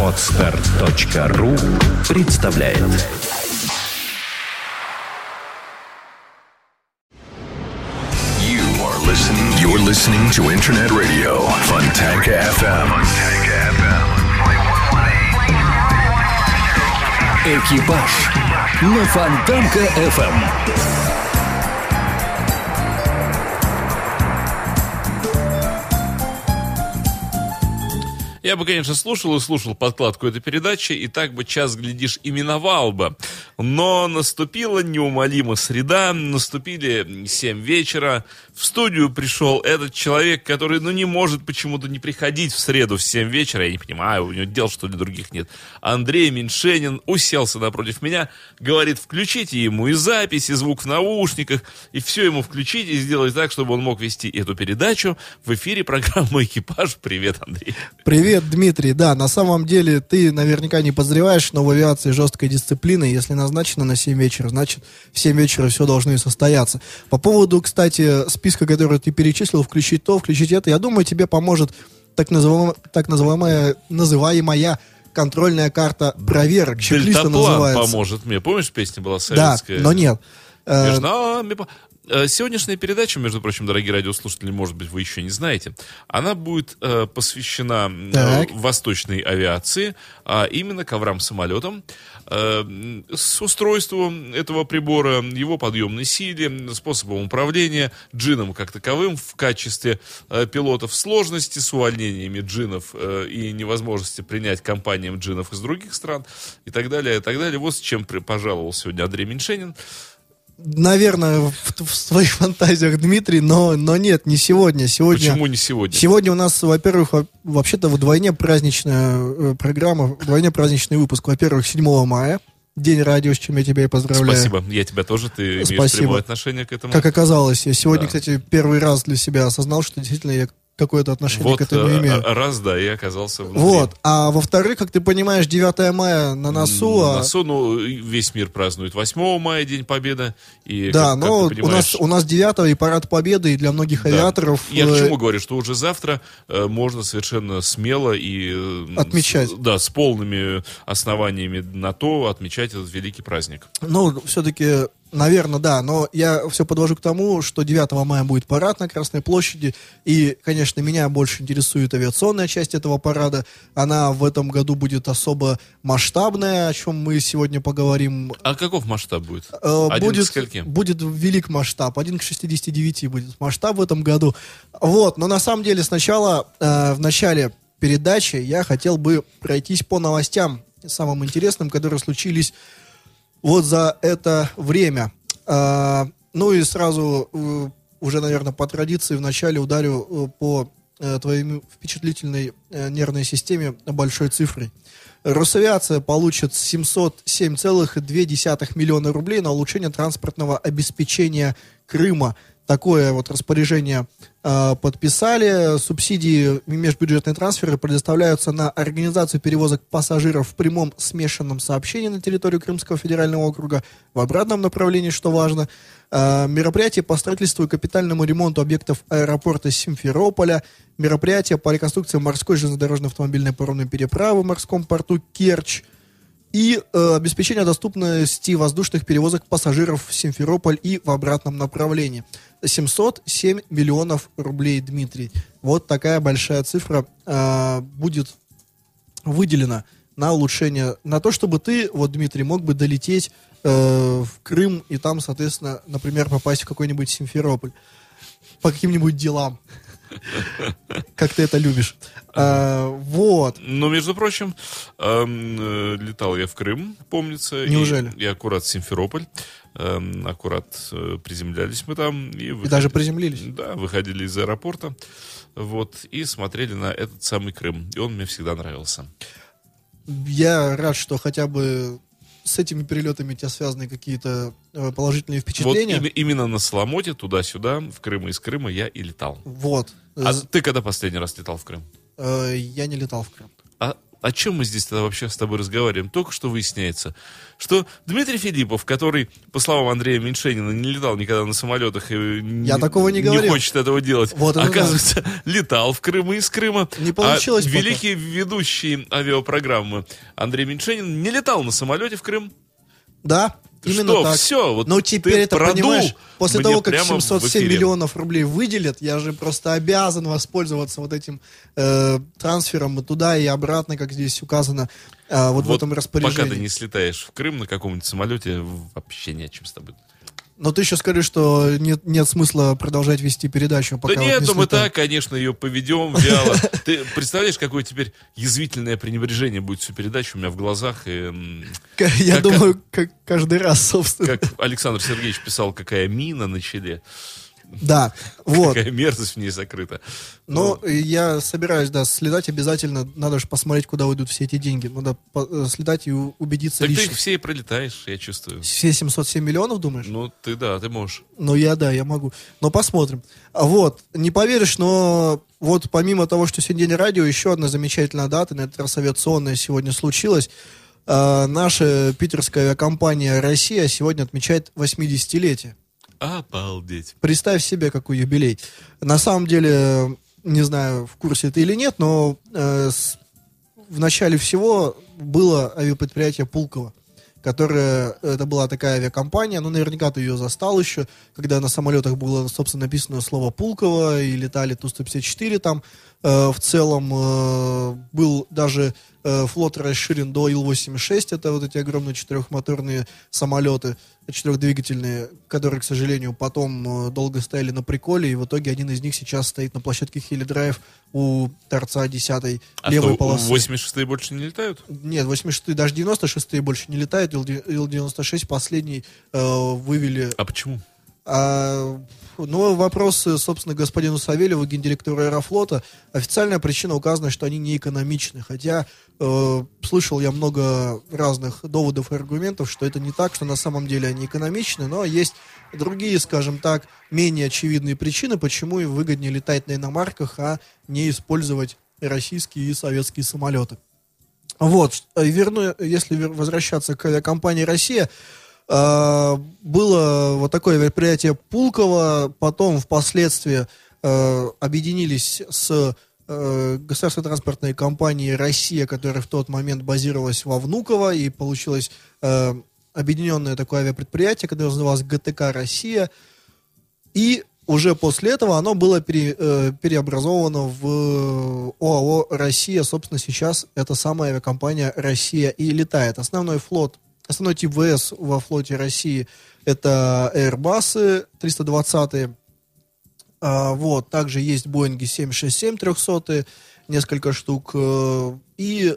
Отстар.ру представляет You are listening. You're listening to Internet Radio Fontanka FM. «Экипаж» на Фонтанка FM. Я бы, конечно, слушал и слушал подкладку этой передачи, и так бы час, глядишь, именовал бы. Но наступила неумолимо среда, наступили 7 вечера, в студию пришел этот человек, который, ну, не может почему-то не приходить в среду в 7 вечера, я не понимаю, у него дел, что ли, других нет. Андрей Меньшенин уселся напротив меня, говорит, включите ему и запись, и звук в наушниках, и все ему включите, и сделайте так, чтобы он мог вести эту передачу в эфире программы «Экипаж». Привет, Андрей. Привет, Дмитрий. Да, на самом деле ты наверняка не подозреваешь, но в авиации жесткая дисциплина. Если назначено на 7 вечера, значит в 7 вечера все должно и состояться. По поводу, кстати, списка, который ты перечислил, включить то, включить это, я думаю, тебе поможет так называемая, так называемая, называемая контрольная карта проверок. Чек-листа называется. поможет мне. Помнишь, песня была Да, советская? но нет. Э, Между нами по- Э, Сегодняшняя передача, между прочим, дорогие радиослушатели, может быть, вы еще не знаете, она будет э, посвящена э, Так. восточной авиации, а именно коврам-самолетам, с устройством этого прибора, его подъемной силе, способом управления, джином как таковым в качестве э, пилотов сложности с увольнениями джинов э, и невозможности принять компаниям джинов из других стран и так далее, и так далее. Вот с чем пожаловал сегодня Андрей Меньшенин. Наверное, в, в своих фантазиях, Дмитрий, но, но нет, не сегодня. Сегодня Почему не сегодня? Сегодня у нас, во-первых, во- вообще-то вдвойне праздничная э, программа, вдвойне праздничный выпуск. Во-первых, 7 мая, День радио, с чем я тебя и поздравляю. Спасибо. Я тебя тоже, ты имеешь Спасибо. прямое отношение к этому. Как оказалось, я сегодня, Да. кстати, первый раз для себя осознал, что действительно я какое-то отношение вот к этому э, имею. э, раз, да, я оказался внутри. Вот. А во-вторых, как ты понимаешь, 9 мая на носу. На а- носу, ну, и весь мир празднует 8 мая, День Победы. И, Да, как- как но ты у нас, понимаешь, у нас 9 и парад победы, и для многих да. авиаторов... Я к э, чему говорю, что уже завтра э, можно совершенно смело и... э, Отмечать. с- да, с полными основаниями на то отмечать этот великий праздник. Ну, все-таки, наверное, да, но я все подвожу к тому, что 9 мая будет парад на Красной площади, и, конечно, меня больше интересует авиационная часть этого парада. Она в этом году будет особо масштабная, о чем мы сегодня поговорим. А каков масштаб будет? Э, Один будет, к скольким? будет велик масштаб, 1 к 69 будет масштаб в этом году. Вот, но на самом деле сначала, э, в начале передачи я хотел бы пройтись по новостям, самым интересным, которые случились вот за это время. А, ну и сразу э, уже, наверное, по традиции вначале ударю э, по э, твоей впечатлительной нервной системе большой цифрой. Росавиация получит 707,2 миллиона рублей на улучшение транспортного обеспечения Крыма. Такое вот распоряжение э, подписали. Субсидии и межбюджетные трансферы предоставляются на организацию перевозок пассажиров в прямом смешанном сообщении на территорию Крымского федерального округа, в обратном направлении, что важно. Э, мероприятия по строительству и капитальному ремонту объектов аэропорта Симферополя, мероприятия по реконструкции морской железнодорожной автомобильной паромной переправы в морском порту Керчь, и э, обеспечение доступности воздушных перевозок пассажиров в Симферополь и в обратном направлении. 707 миллионов рублей, Дмитрий. Вот такая большая цифра э, будет выделена на улучшение, на то, чтобы ты, вот, Дмитрий, мог бы долететь э, в Крым и там, соответственно, например, попасть в какой-нибудь Симферополь по каким-нибудь делам. Как ты это любишь. А, Вот. Но, между прочим, эм, э, летал я в Крым, помнится. и- Неужели? И, аккурат в Симферополь. Эм, аккурат э, приземлялись мы там. И, И выходили- даже приземлились. Да, выходили из аэропорта. Вот, и смотрели на этот самый Крым. И он мне всегда нравился. Я рад, что хотя бы с этими перелетами у тебя связаны какие-то э, положительные Вот впечатления. именно, именно на Соломоте, туда-сюда, в Крым и из Крыма я и летал. Вот. А ты когда последний раз летал в Крым? э, я не летал в Крым. А о чем мы здесь тогда вообще с тобой разговариваем? Только что выясняется, что Дмитрий Филиппов, который, по словам Андрея Меньшенина, не летал никогда на самолетах и Я такого не говорил. хочет этого делать, Вот оказывается, летал в Крым и из Крыма. Не получилось А пока. великий ведущий авиапрограммы Андрей Меньшенин не летал на самолете в Крым. Да, именно Что, так. всё, вот Но теперь это, понимаешь, после того, как прямо в 707 эфире. миллионов рублей выделят, я же просто обязан воспользоваться вот этим э, трансфером и туда, и обратно, как здесь указано, э, вот, в этом Пока распоряжении. ты не слетаешь в Крым на каком-нибудь самолете, вообще не о чем с тобой. Но ты еще скажи, что нет, нет смысла продолжать вести передачу, пока да вот нет, не ну мы так, конечно, ее поведем вяло. Ты представляешь, какое теперь язвительное пренебрежение будет всю передачу у меня в глазах. И, Я как- думаю, как каждый раз, собственно. как Александр Сергеевич писал, какая мина на челе, Да, вот. какая мерзость в ней закрыта. Но я собираюсь, да, слетать обязательно. Надо же посмотреть, куда уйдут все эти деньги. Надо э, слетать и убедиться Так ты лично. их все и пролетаешь, я чувствую. Все 707 миллионов, думаешь? Ну, ты да, ты можешь. Ну, я, да, я могу. Но посмотрим. А Вот, не поверишь, но вот помимо того, что сегодня день радио, еще одна замечательная дата, на этот раз авиационная сегодня случилась. А, наша питерская авиакомпания «Россия» сегодня отмечает 80-летие. Обалдеть. Представь себе, какой юбилей. На самом деле, не знаю, в курсе ты или нет, но э, с- в начале всего было авиапредприятие Пулково, которое, это была такая авиакомпания, ну, наверняка ты ее застал еще, когда на самолетах было, собственно, написано слово Пулково, и летали Ту-154 там. Э, в целом э, был даже э, флот расширен до Ил-86, это вот эти огромные четырехмоторные самолеты, четырехдвигательные, которые, к сожалению, потом долго стояли на приколе, и в итоге один из них сейчас стоит на площадке Хилли Драйв у торца 10 А левой что, полосы. 86-е больше не летают? Нет, 86 даже 96 больше не летают, Ил-96 последний э, вывели А почему? А, ну, вопросы, собственно, господину Савельеву, гендиректору Аэрофлота. Официальная причина указана, что они не экономичны. Хотя э, слышал я много разных доводов и аргументов, что это не так, что на самом деле они экономичны, но есть другие, скажем так, менее очевидные причины, почему им выгоднее летать на иномарках, а не использовать российские и советские самолеты. Вот, э, верну, если возвращаться к авиакомпании «Россия», было вот такое мероприятие Пулково, потом впоследствии э, объединились с э, государственной транспортной компанией «Россия», которая в тот момент базировалась во Внуково, и получилось э, объединенное такое авиапредприятие, которое называлось ГТК «Россия», и уже после этого оно было пере- э, переобразовано в ОАО «Россия». Собственно, сейчас эта самая авиакомпания «Россия» и летает. Основной флот, основной тип ВС во флоте России – это Airbus 320 а, вот, также есть Боинги 767 300 несколько штук. э, И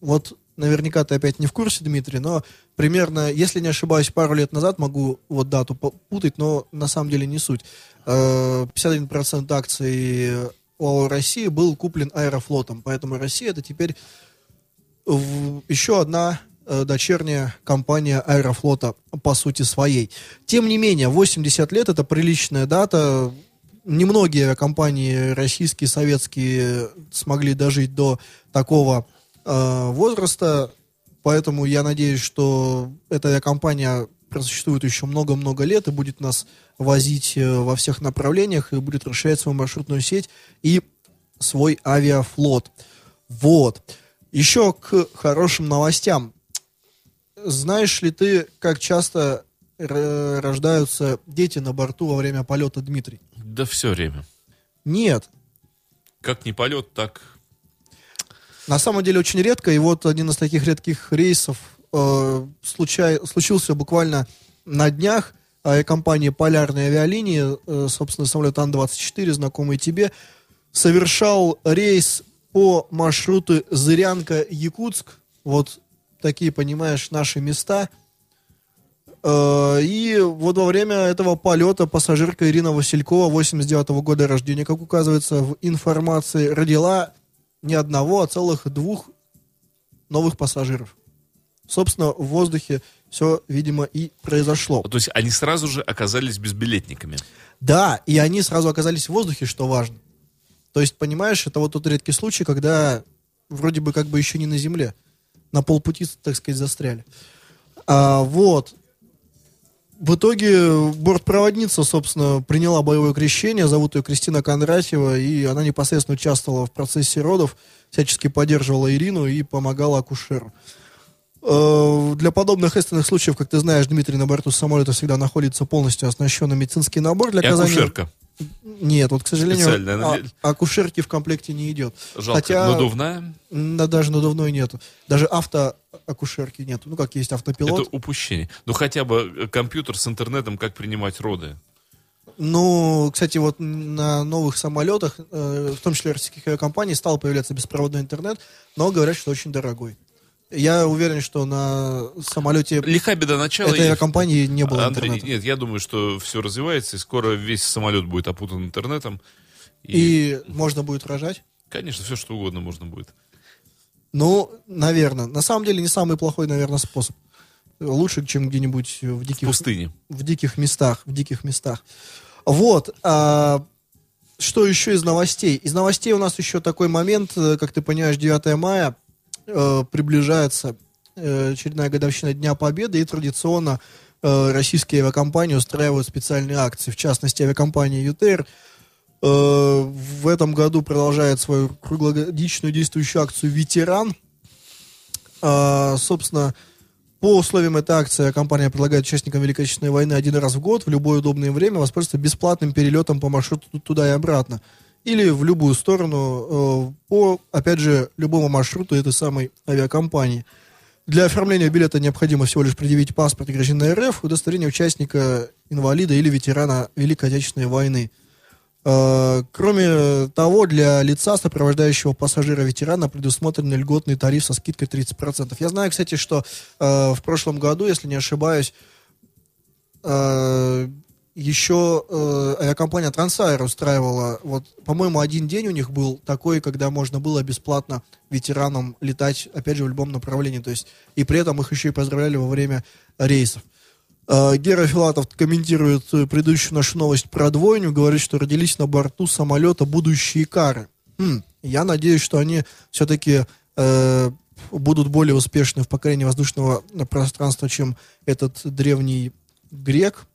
вот наверняка ты опять не в курсе, Дмитрий, но примерно, если не ошибаюсь, пару лет назад, могу вот дату путать, но на самом деле не суть. Э, 51% акций ОАО России был куплен Аэрофлотом, поэтому Россия это теперь еще одна э, дочерняя компания Аэрофлота по сути своей. Тем не менее, 80 лет это приличная дата. Немногие авиакомпании российские, советские смогли дожить до такого э, возраста, поэтому я надеюсь, что эта авиакомпания просуществует еще много-много лет и будет нас возить э, во всех направлениях и будет расширять свою маршрутную сеть и свой авиафлот. Вот. Еще к хорошим новостям. Знаешь ли ты, как часто р- рождаются дети на борту во время полета, Дмитрий? Да все время. Нет. Как не полет, так... На самом деле очень редко, и вот один из таких редких рейсов э, случай- случился буквально на днях. Авиакомпания «Полярные авиалинии», э, собственно, самолет Ан-24, знакомый тебе, совершал рейс по маршруту Зырянка-Якутск. Вот такие, понимаешь, наши места. Э, И вот во время этого полета пассажирка Ирина Василькова, 89 года рождения, как указывается в информации, родила не одного, а целых двух новых пассажиров. Собственно, в воздухе все, видимо, и произошло. То есть они сразу же оказались безбилетниками. Да, и они сразу оказались в воздухе, что важно. То есть, понимаешь, это вот тот редкий случай, когда вроде бы как бы еще не на земле. На полпути, так сказать, застряли. А, вот. В итоге бортпроводница, собственно, приняла боевое крещение, зовут ее Кристина Кондратьева, и она непосредственно участвовала в процессе родов, всячески поддерживала Ирину и помогала акушеру. Э, Для подобных экстренных случаев, как ты знаешь, Дмитрий, на борту самолета всегда находится полностью оснащенный медицинский набор для И оказания... акушерка. Нет, вот, к сожалению, а- надо- акушерки в комплекте не идет. Жалко. Хотя Надувная. да, даже надувной нету. Даже автоакушерки нету. Ну, как есть автопилот. Это упущение. Ну, хотя бы э, компьютер с интернетом, как принимать роды. Ну, кстати, вот на новых самолетах, э, в том числе российских авиакомпаний, стал появляться беспроводной интернет, но говорят, что очень дорогой. Я уверен, что на самолете Лиха беда начала. этой и- авиакомпании не было Андрей, интернета. нет, я думаю, что все развивается, и скоро весь самолет будет опутан интернетом. И, И можно будет рожать. конечно, все что угодно можно будет. Ну, наверное. На самом деле не самый плохой, наверное, способ. Лучше, чем где-нибудь в В диких, пустыне. в диких местах, в диких местах. Вот. а, что еще из новостей? Из новостей у нас еще такой момент, э, как ты понимаешь, 9 мая э, приближается э, очередная годовщина Дня Победы, и традиционно э, российские авиакомпании устраивают специальные акции. В частности, авиакомпания ЮТР э, в этом году продолжает свою круглогодичную действующую акцию «Ветеран». А, собственно, по условиям этой акции компания предлагает участникам Великой Отечественной войны один раз в год в любое удобное время воспользоваться бесплатным перелетом по маршруту туда и обратно. Или в любую сторону э, по, опять же, любому маршруту этой самой авиакомпании. Для оформления билета необходимо всего лишь предъявить паспорт гражданина РФ, удостоверение участника, инвалида или ветерана Великой Отечественной войны. Э, Кроме того, для лица, сопровождающего пассажира-ветерана, предусмотрен льготный тариф со скидкой 30%. Я знаю, кстати, что э, в прошлом году, если не ошибаюсь, еще э, авиакомпания Трансайр устраивала, вот, по-моему, один день у них был такой, когда можно было бесплатно ветеранам летать, опять же, в любом направлении, то есть, и при этом их еще и поздравляли во время рейсов. Э, Гера Филатов комментирует предыдущую нашу новость про двойню, говорит, что родились на борту самолета будущие кары. Хм, я надеюсь, что они все-таки э, будут более успешны в покорении воздушного пространства, чем этот древний грек,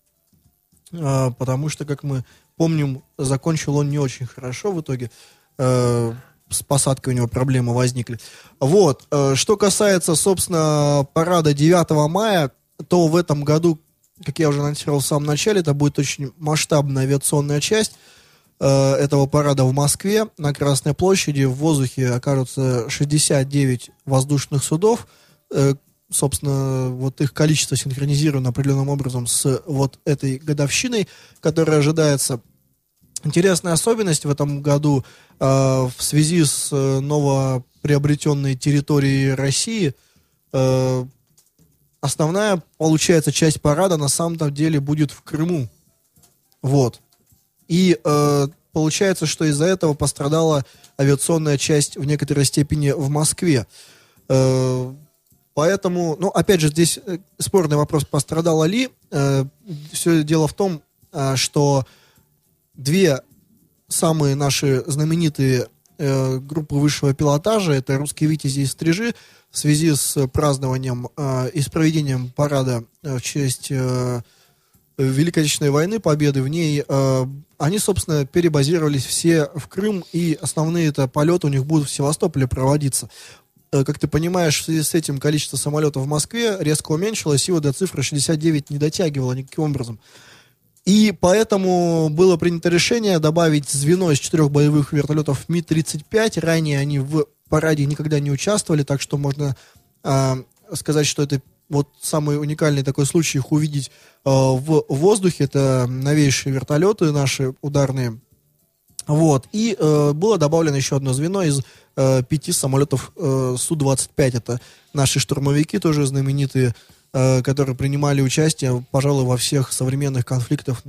потому что, как мы помним, закончил он не очень хорошо в итоге. Э, с посадкой у него проблемы возникли. Вот. э, Что касается, собственно, парада 9 мая, то в этом году, как я уже анонсировал в самом начале, это будет очень масштабная авиационная часть э, этого парада в Москве. На Красной площади в воздухе окажутся 69 воздушных судов. Собственно, вот их количество синхронизировано определенным образом с вот этой годовщиной, которая ожидается. Интересная особенность в этом году э, в связи с э, новоприобретенной территорией России э, основная, получается, часть парада на самом деле будет в Крыму. Вот. И э, получается, что из-за этого пострадала авиационная часть в некоторой степени в Москве. Э, поэтому, ну, опять же, здесь э, спорный вопрос, пострадала ли. Э, все дело в том, э, что две самые наши знаменитые группы высшего пилотажа, это «Русские витязи» и «Стрижи», в связи с празднованием и с проведением парада в честь Великой Отечественной войны, победы в ней, они, собственно, перебазировались все в Крым, и основные это полеты у них будут в Севастополе проводиться. Э, Как ты понимаешь, в связи с этим количество самолетов в Москве резко уменьшилось, и вот до цифры 69 не дотягивало никаким образом. И поэтому было принято решение добавить звено из четырех боевых вертолетов Ми-35. Ранее они в параде никогда не участвовали, так что можно а, сказать, что это вот самый уникальный такой случай их увидеть а, в воздухе. Это новейшие вертолеты наши ударные. Вот. И э, было добавлено еще одно звено из э, пяти самолетов э, Су-25. Это наши штурмовики, тоже знаменитые, э, которые принимали участие, пожалуй, во всех современных конфликтах,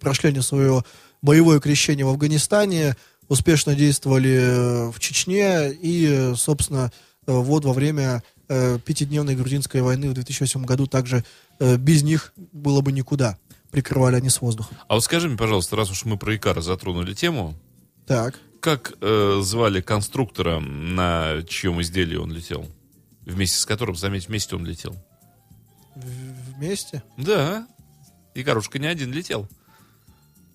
прошли они свое боевое крещение в Афганистане, успешно действовали э, в Чечне и, собственно, э, вот во время э, пятидневной грузинской войны в 2008 году также без них было бы никуда. Прикрывали они с воздуха. А вот скажи мне, пожалуйста, раз уж мы про Икара затронули тему, Так. Как э, звали конструктора, на чьем изделии он летел? Вместе с которым, заметь, вместе он летел. В- Вместе? Да. И Карушка не один летел.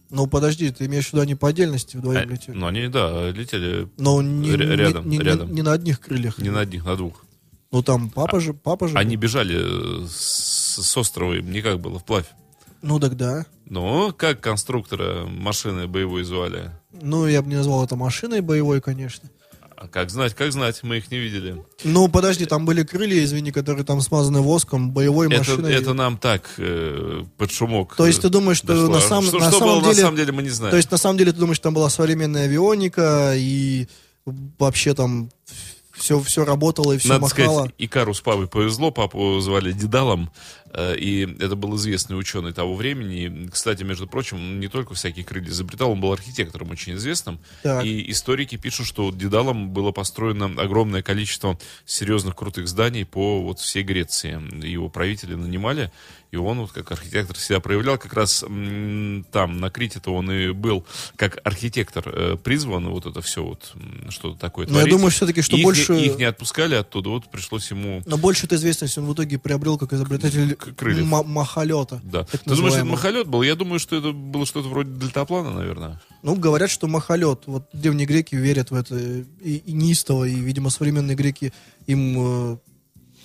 Ну, подожди, ты имеешь в виду, они по отдельности вдвоем А, летели? ну, они, да, летели Но не, ря- не- рядом, не, не- рядом. не на одних крыльях. не на одних, на двух. Ну, там папа же, папа же. Они бежали э, с, с острова, им никак было вплавь. Ну, так да. Ну, как конструктора машины боевой звали? Ну, я бы не назвал это машиной боевой, конечно. А как знать, как знать, мы их не видели. Ну, подожди, там были крылья, извини, которые там смазаны воском, боевой Это, машиной. это нам так, э, под шумок. То есть ты думаешь, что дошло. на сам- что, на что самом было на деле- самом деле, мы не знаем. То есть, на самом деле, ты думаешь, там была современная авионика, и вообще там все, все работало и все Надо махало. сказать, Икару с папой повезло, папу звали Дедалом, э, и это был известный ученый того времени. И, Кстати, между прочим, он не только всякие крылья изобретал, он был архитектором очень известным. Так. И историки пишут, что Дедалом было построено огромное количество серьезных крутых зданий по вот всей Греции. Его правители нанимали, и он вот как архитектор себя проявлял. Как раз там, на Крите-то он и был как архитектор э, призван, вот это все вот, что-то такое Но я творить. думаю, все-таки, что их, больше... их не отпускали оттуда, вот пришлось ему... Но больше этой известности он в итоге приобрел как изобретатель крыльев. ма- махолета. Да. Ты думаешь, это махолет был? Я думаю, что это было что-то вроде дельтаплана, наверное. Ну, говорят, что махолет. Вот древние греки верят в это и, и неистово, и, видимо, современные греки им, э,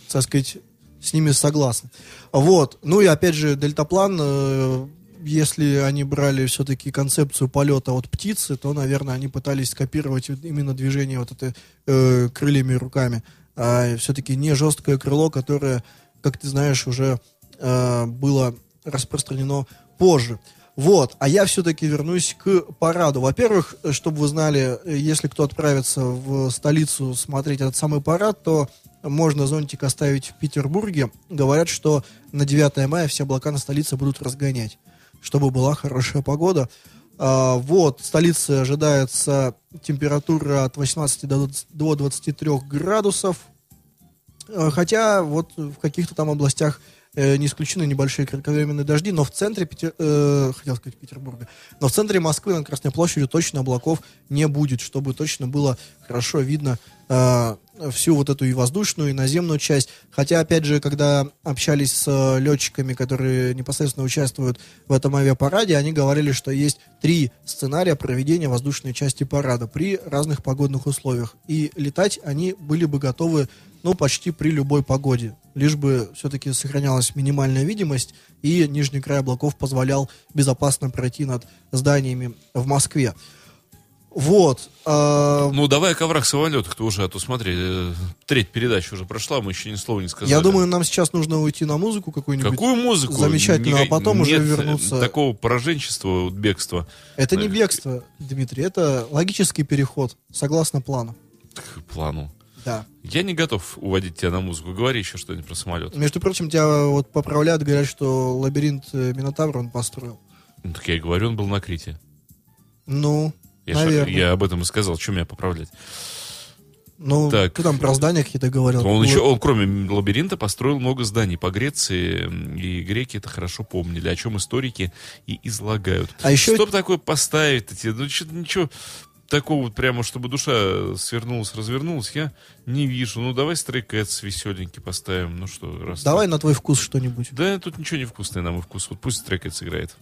так сказать, с ними согласны. Вот. Ну и опять же, дельтаплан, э, если они брали все-таки концепцию полета от птицы, то, наверное, они пытались скопировать именно движение вот это э, крыльями и руками. А все-таки не жесткое крыло, которое, как ты знаешь, уже э, было распространено позже. Вот, а я все-таки вернусь к параду. Во-первых, чтобы вы знали, если кто отправится в столицу смотреть этот самый парад, то можно зонтик оставить в Петербурге. Говорят, что на 9 мая все облака на столице будут разгонять, чтобы была хорошая погода. А, вот, в столице ожидается температура от 18 до 20 до 23 градусов. Э, Хотя вот в каких-то там областях не исключены небольшие кратковременные дожди, но в центре, Петер- э, хотел сказать Петербурга, но в центре Москвы на Красной площади точно облаков не будет, чтобы точно было хорошо видно э, всю вот эту и воздушную, и наземную часть. Хотя, опять же, когда общались с э, летчиками, которые непосредственно участвуют в этом авиапараде, они говорили, что есть три сценария проведения воздушной части парада при разных погодных условиях. И летать они были бы готовы ну, почти при любой погоде. Лишь бы все-таки сохранялась минимальная видимость, и нижний край облаков позволял безопасно пройти над зданиями в Москве. Вот. а, Ну, давай о коврах самолетах, ты уже, а то смотри, э, треть передачи уже прошла, мы еще ни слова не сказали. я думаю, нам сейчас нужно уйти на музыку какую-нибудь. Какую музыку? замечательную, а Никак- потом уже нет вернуться. такого пораженчества, бегства Это не Э, бегство, Дмитрий, это логический переход, согласно плану. к плану. Да. Я не готов уводить тебя на музыку. Говори еще что-нибудь про самолет. Между прочим, тебя вот поправляют, говорят, что лабиринт э, Минотавра он построил. Ну, так я и говорю, он был на Крите. Ну, Я, наверное. я об этом и сказал, что меня поправлять. Ну, Так. ты там про здания какие-то говорил. Он еще, он кроме лабиринта построил много зданий по Греции, и греки это хорошо помнили, о чем историки и излагают. А еще- Что бы такое поставить эти, ну что-то ничего такого вот прямо, чтобы душа свернулась, развернулась, я не вижу. Ну давай стрейкетс веселенький поставим, ну что, раз. Давай на твой вкус что-нибудь. Да, тут ничего не вкусное на мой вкус. Вот пусть стрейкетс играет.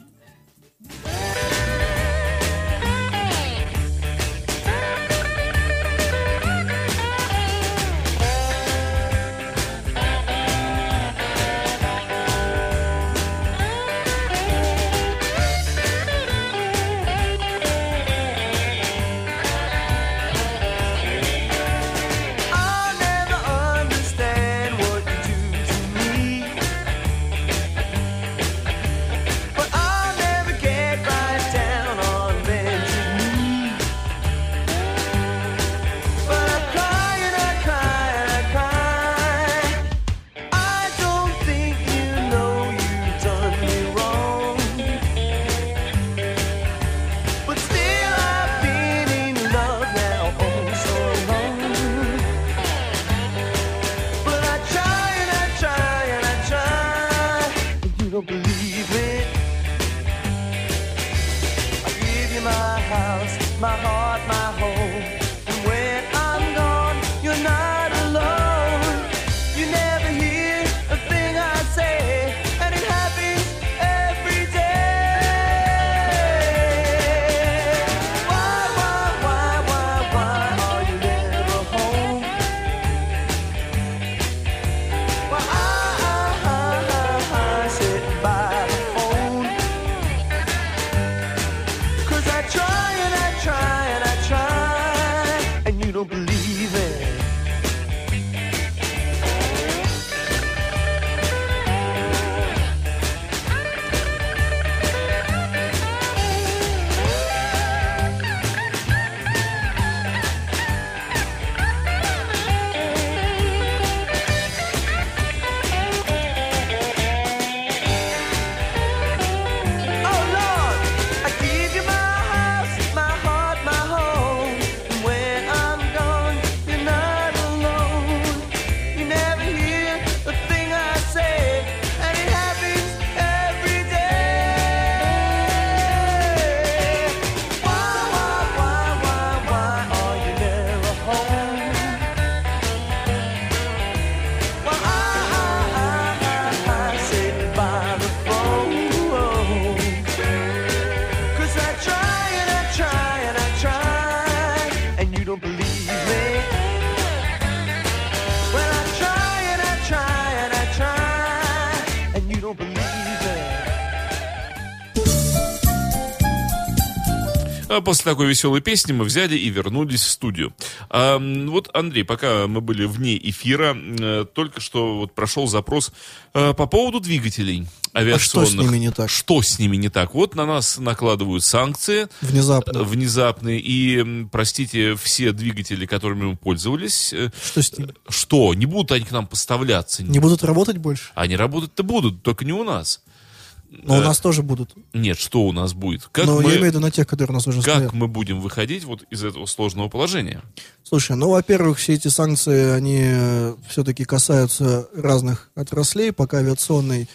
После такой веселой песни мы взяли и вернулись в студию. А, вот, Андрей, пока мы были вне эфира, э, только что вот прошел запрос э, по поводу двигателей авиационных. А что с ними не так? Что с ними не так? Вот на нас накладывают санкции Внезапно. э, внезапные, и, простите, все двигатели, которыми мы пользовались, Что с ними? что, не будут они к нам поставляться? Не будут работать больше? Они работать-то будут, только не у нас. Но у Э, нас тоже будут. Нет, что у нас будет? Как, Но мы, я имею в виду на тех, которые у нас уже как стоят. мы будем выходить вот из этого сложного положения? Слушай, ну, во-первых, все эти санкции, они все-таки касаются разных отраслей, пока авиационной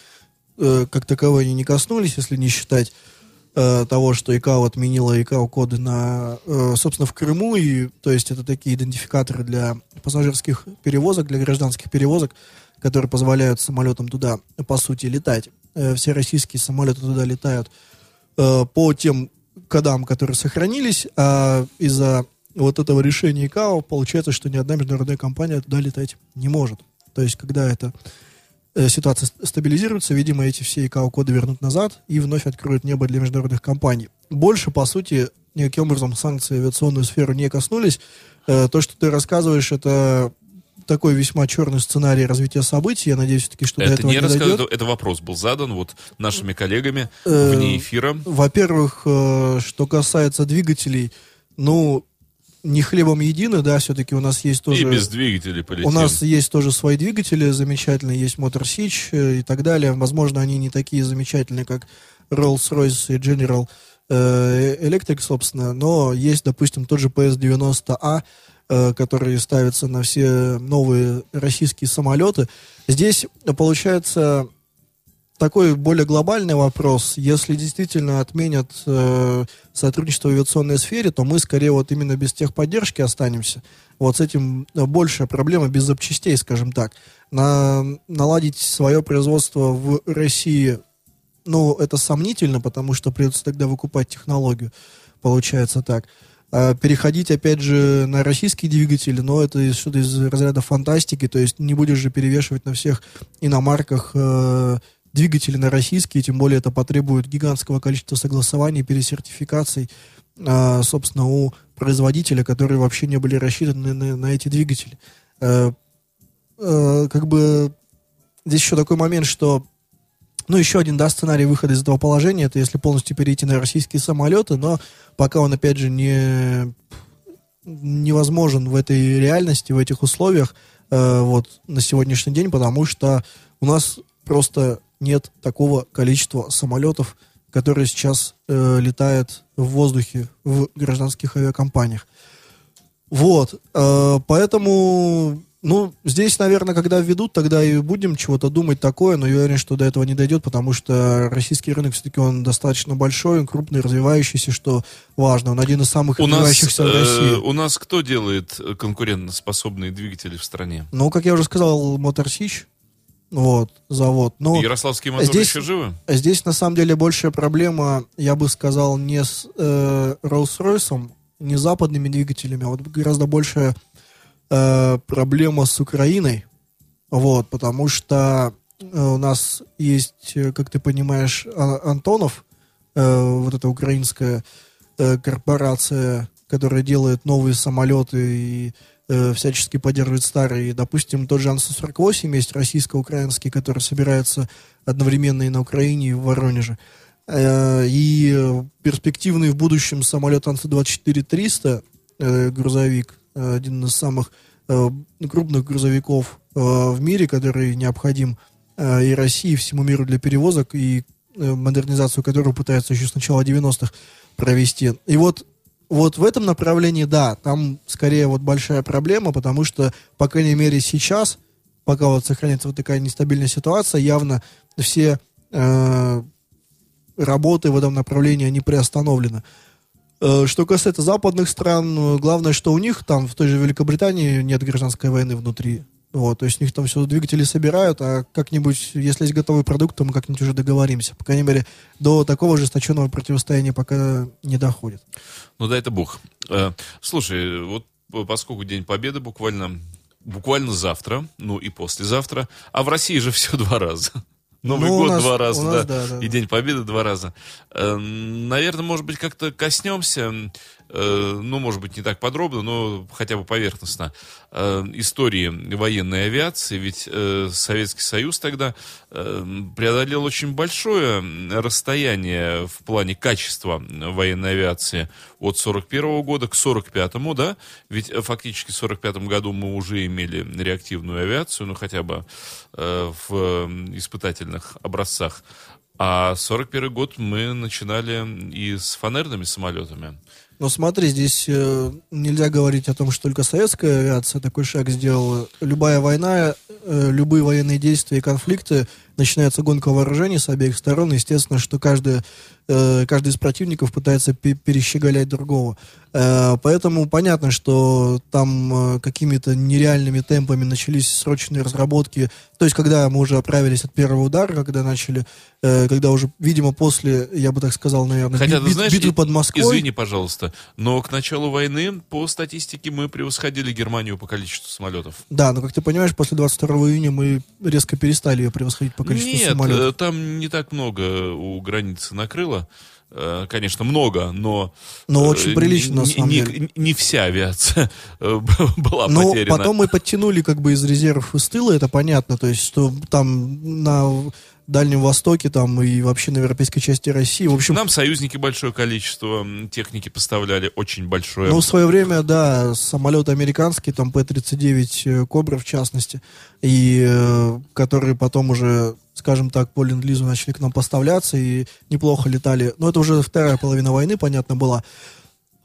э, как таковой они не коснулись, если не считать э, того, что ИКАО отменила ИКАО-коды на, э, собственно, в Крыму, и, то есть это такие идентификаторы для пассажирских перевозок, для гражданских перевозок, которые позволяют самолетам туда, по сути, летать. Э, все российские самолеты туда летают э, по тем кодам, которые сохранились, а из-за вот этого решения ИКАО получается, что ни одна международная компания туда летать не может. То есть, когда эта э, ситуация ст- стабилизируется, видимо, эти все ИКАО-коды вернут назад и вновь откроют небо для международных компаний. Больше, по сути, никаким образом санкции авиационную сферу не коснулись. То, что ты рассказываешь, это такой весьма черный сценарий развития событий. Я надеюсь, все-таки, что до это этого не не рассказываю, дойдет. это, вопрос был задан вот нашими коллегами Э, вне эфира. Во-первых, э, что касается двигателей, ну, не хлебом едины, да, все-таки у нас есть тоже... И без двигателей полетим. У нас есть тоже свои двигатели замечательные, есть Motor Sich э, и так далее. Возможно, они не такие замечательные, как Rolls-Royce и General Electric, собственно, но есть, допустим, тот же PS-90A, э, который ставится на все новые российские самолеты. Здесь получается такой более глобальный вопрос. Если действительно отменят э, сотрудничество в авиационной сфере, то мы скорее вот именно без техподдержки останемся. Вот с этим э, большая проблема без запчастей, скажем так. На, наладить свое производство в России, ну, это сомнительно, потому что придется тогда выкупать технологию. Получается так. А переходить, опять же, на российские двигатели, но это что-то из разряда фантастики, то есть не будешь же перевешивать на всех иномарках э, двигатели на российские, тем более это потребует гигантского количества согласований, пересертификаций, а, собственно, у производителя, которые вообще не были рассчитаны на, на эти двигатели. Э, э, как бы здесь еще такой момент, что ну, еще один, да, сценарий выхода из этого положения, это если полностью перейти на российские самолеты, но пока он, опять же, не невозможен в этой реальности, в этих условиях, э, вот, на сегодняшний день, потому что у нас просто нет такого количества самолетов, которые сейчас э, летают в воздухе в гражданских авиакомпаниях. Вот, э, поэтому, ну, здесь, наверное, когда введут, тогда и будем чего-то думать такое, но я уверен, что до этого не дойдет, потому что российский рынок все-таки он достаточно большой, он крупный, развивающийся, что важно, он один из самых У нас, развивающихся в э, России. у нас кто делает э, конкурентоспособные двигатели в стране? Ну, как я уже сказал, Мотор Сич, вот, завод. Ну, Ярославские моторы здесь- еще живы? Здесь, на самом деле, большая проблема, я бы сказал, не с э, Rolls-Royce, не с западными двигателями, а вот гораздо большая э, проблема с Украиной. Вот, потому что э, у нас есть, э, как ты понимаешь, А- Антонов, э, вот эта украинская э, корпорация, которая делает новые самолеты и э, всячески поддерживает старые. Допустим, тот же Ан-148 есть российско-украинский, который собирается одновременно и на Украине, и в Воронеже. Э, И перспективный в будущем самолет Ан-124-300, э, грузовик, один из самых э, крупных грузовиков э, в мире, который необходим э, и России, и всему миру для перевозок, и э, модернизацию которого пытаются еще с начала 90-х провести. И вот вот в этом направлении, да, там скорее вот большая проблема, потому что, по крайней мере, сейчас, пока вот сохраняется вот такая нестабильная ситуация, явно все э, работы в этом направлении, они приостановлены. Э, Что касается западных стран, э, главное, что у них там, в той же Великобритании, нет гражданской войны внутри. Вот, то есть у них там все двигатели собирают, а как-нибудь, если есть готовый продукт, то мы как-нибудь уже договоримся. По крайней мере, до такого ожесточенного противостояния пока не доходит. Ну дай это бог. Э, Слушай, вот поскольку День Победы буквально, буквально завтра, ну и послезавтра, а в России же все два раза. Новый Ну, год нас- два раза, нас, да, да, да, и. День Победы два раза. Э, Наверное, может быть, как-то коснемся, ну, может быть, не так подробно, но хотя бы поверхностно, э, истории военной авиации. Ведь э, Советский Союз тогда э, преодолел очень большое расстояние в плане качества военной авиации от 41 года к 45-му, да? Ведь э, фактически в 45 году мы уже имели реактивную авиацию, ну, хотя бы э, в э, испытательных образцах. А 41 год мы начинали и с фанерными самолетами. Но смотри, здесь э, нельзя говорить о том, что только советская авиация такой шаг сделала. Любая война, э, любые военные действия и конфликты, начинается гонка вооружений с обеих сторон. Естественно, что каждый, э, каждый из противников пытается пе- перещеголять другого. Э, поэтому понятно, что там э, какими-то нереальными темпами начались срочные разработки. То есть, когда мы уже оправились от первого удара, когда начали, э, когда уже, видимо, после, я бы так сказал, наверное, Хотя, бит- ты знаешь, битвы и- под Москвой. извини, пожалуйста, но к началу войны, по статистике, мы превосходили Германию по количеству самолетов. Да, но как ты понимаешь, после 22 июня мы резко перестали ее превосходить по количеству Нет, самолетов. э, там не так много у границы накрыло. Э, Конечно, много, но... Но э, очень прилично, на не- самом не, не вся авиация была Но потеряна. потом мы подтянули как бы из резервов из тыла, это понятно, то есть что там на Дальнем Востоке там и вообще на европейской части России, в общем, Нам союзники большое количество техники поставляли, очень большое. Ну, в свое время, да, самолеты американские, там П-39 э, Кобра в частности, и э, которые потом уже, скажем так, по ленд-лизу начали к нам поставляться и неплохо летали. Но это уже вторая половина войны, понятно, была.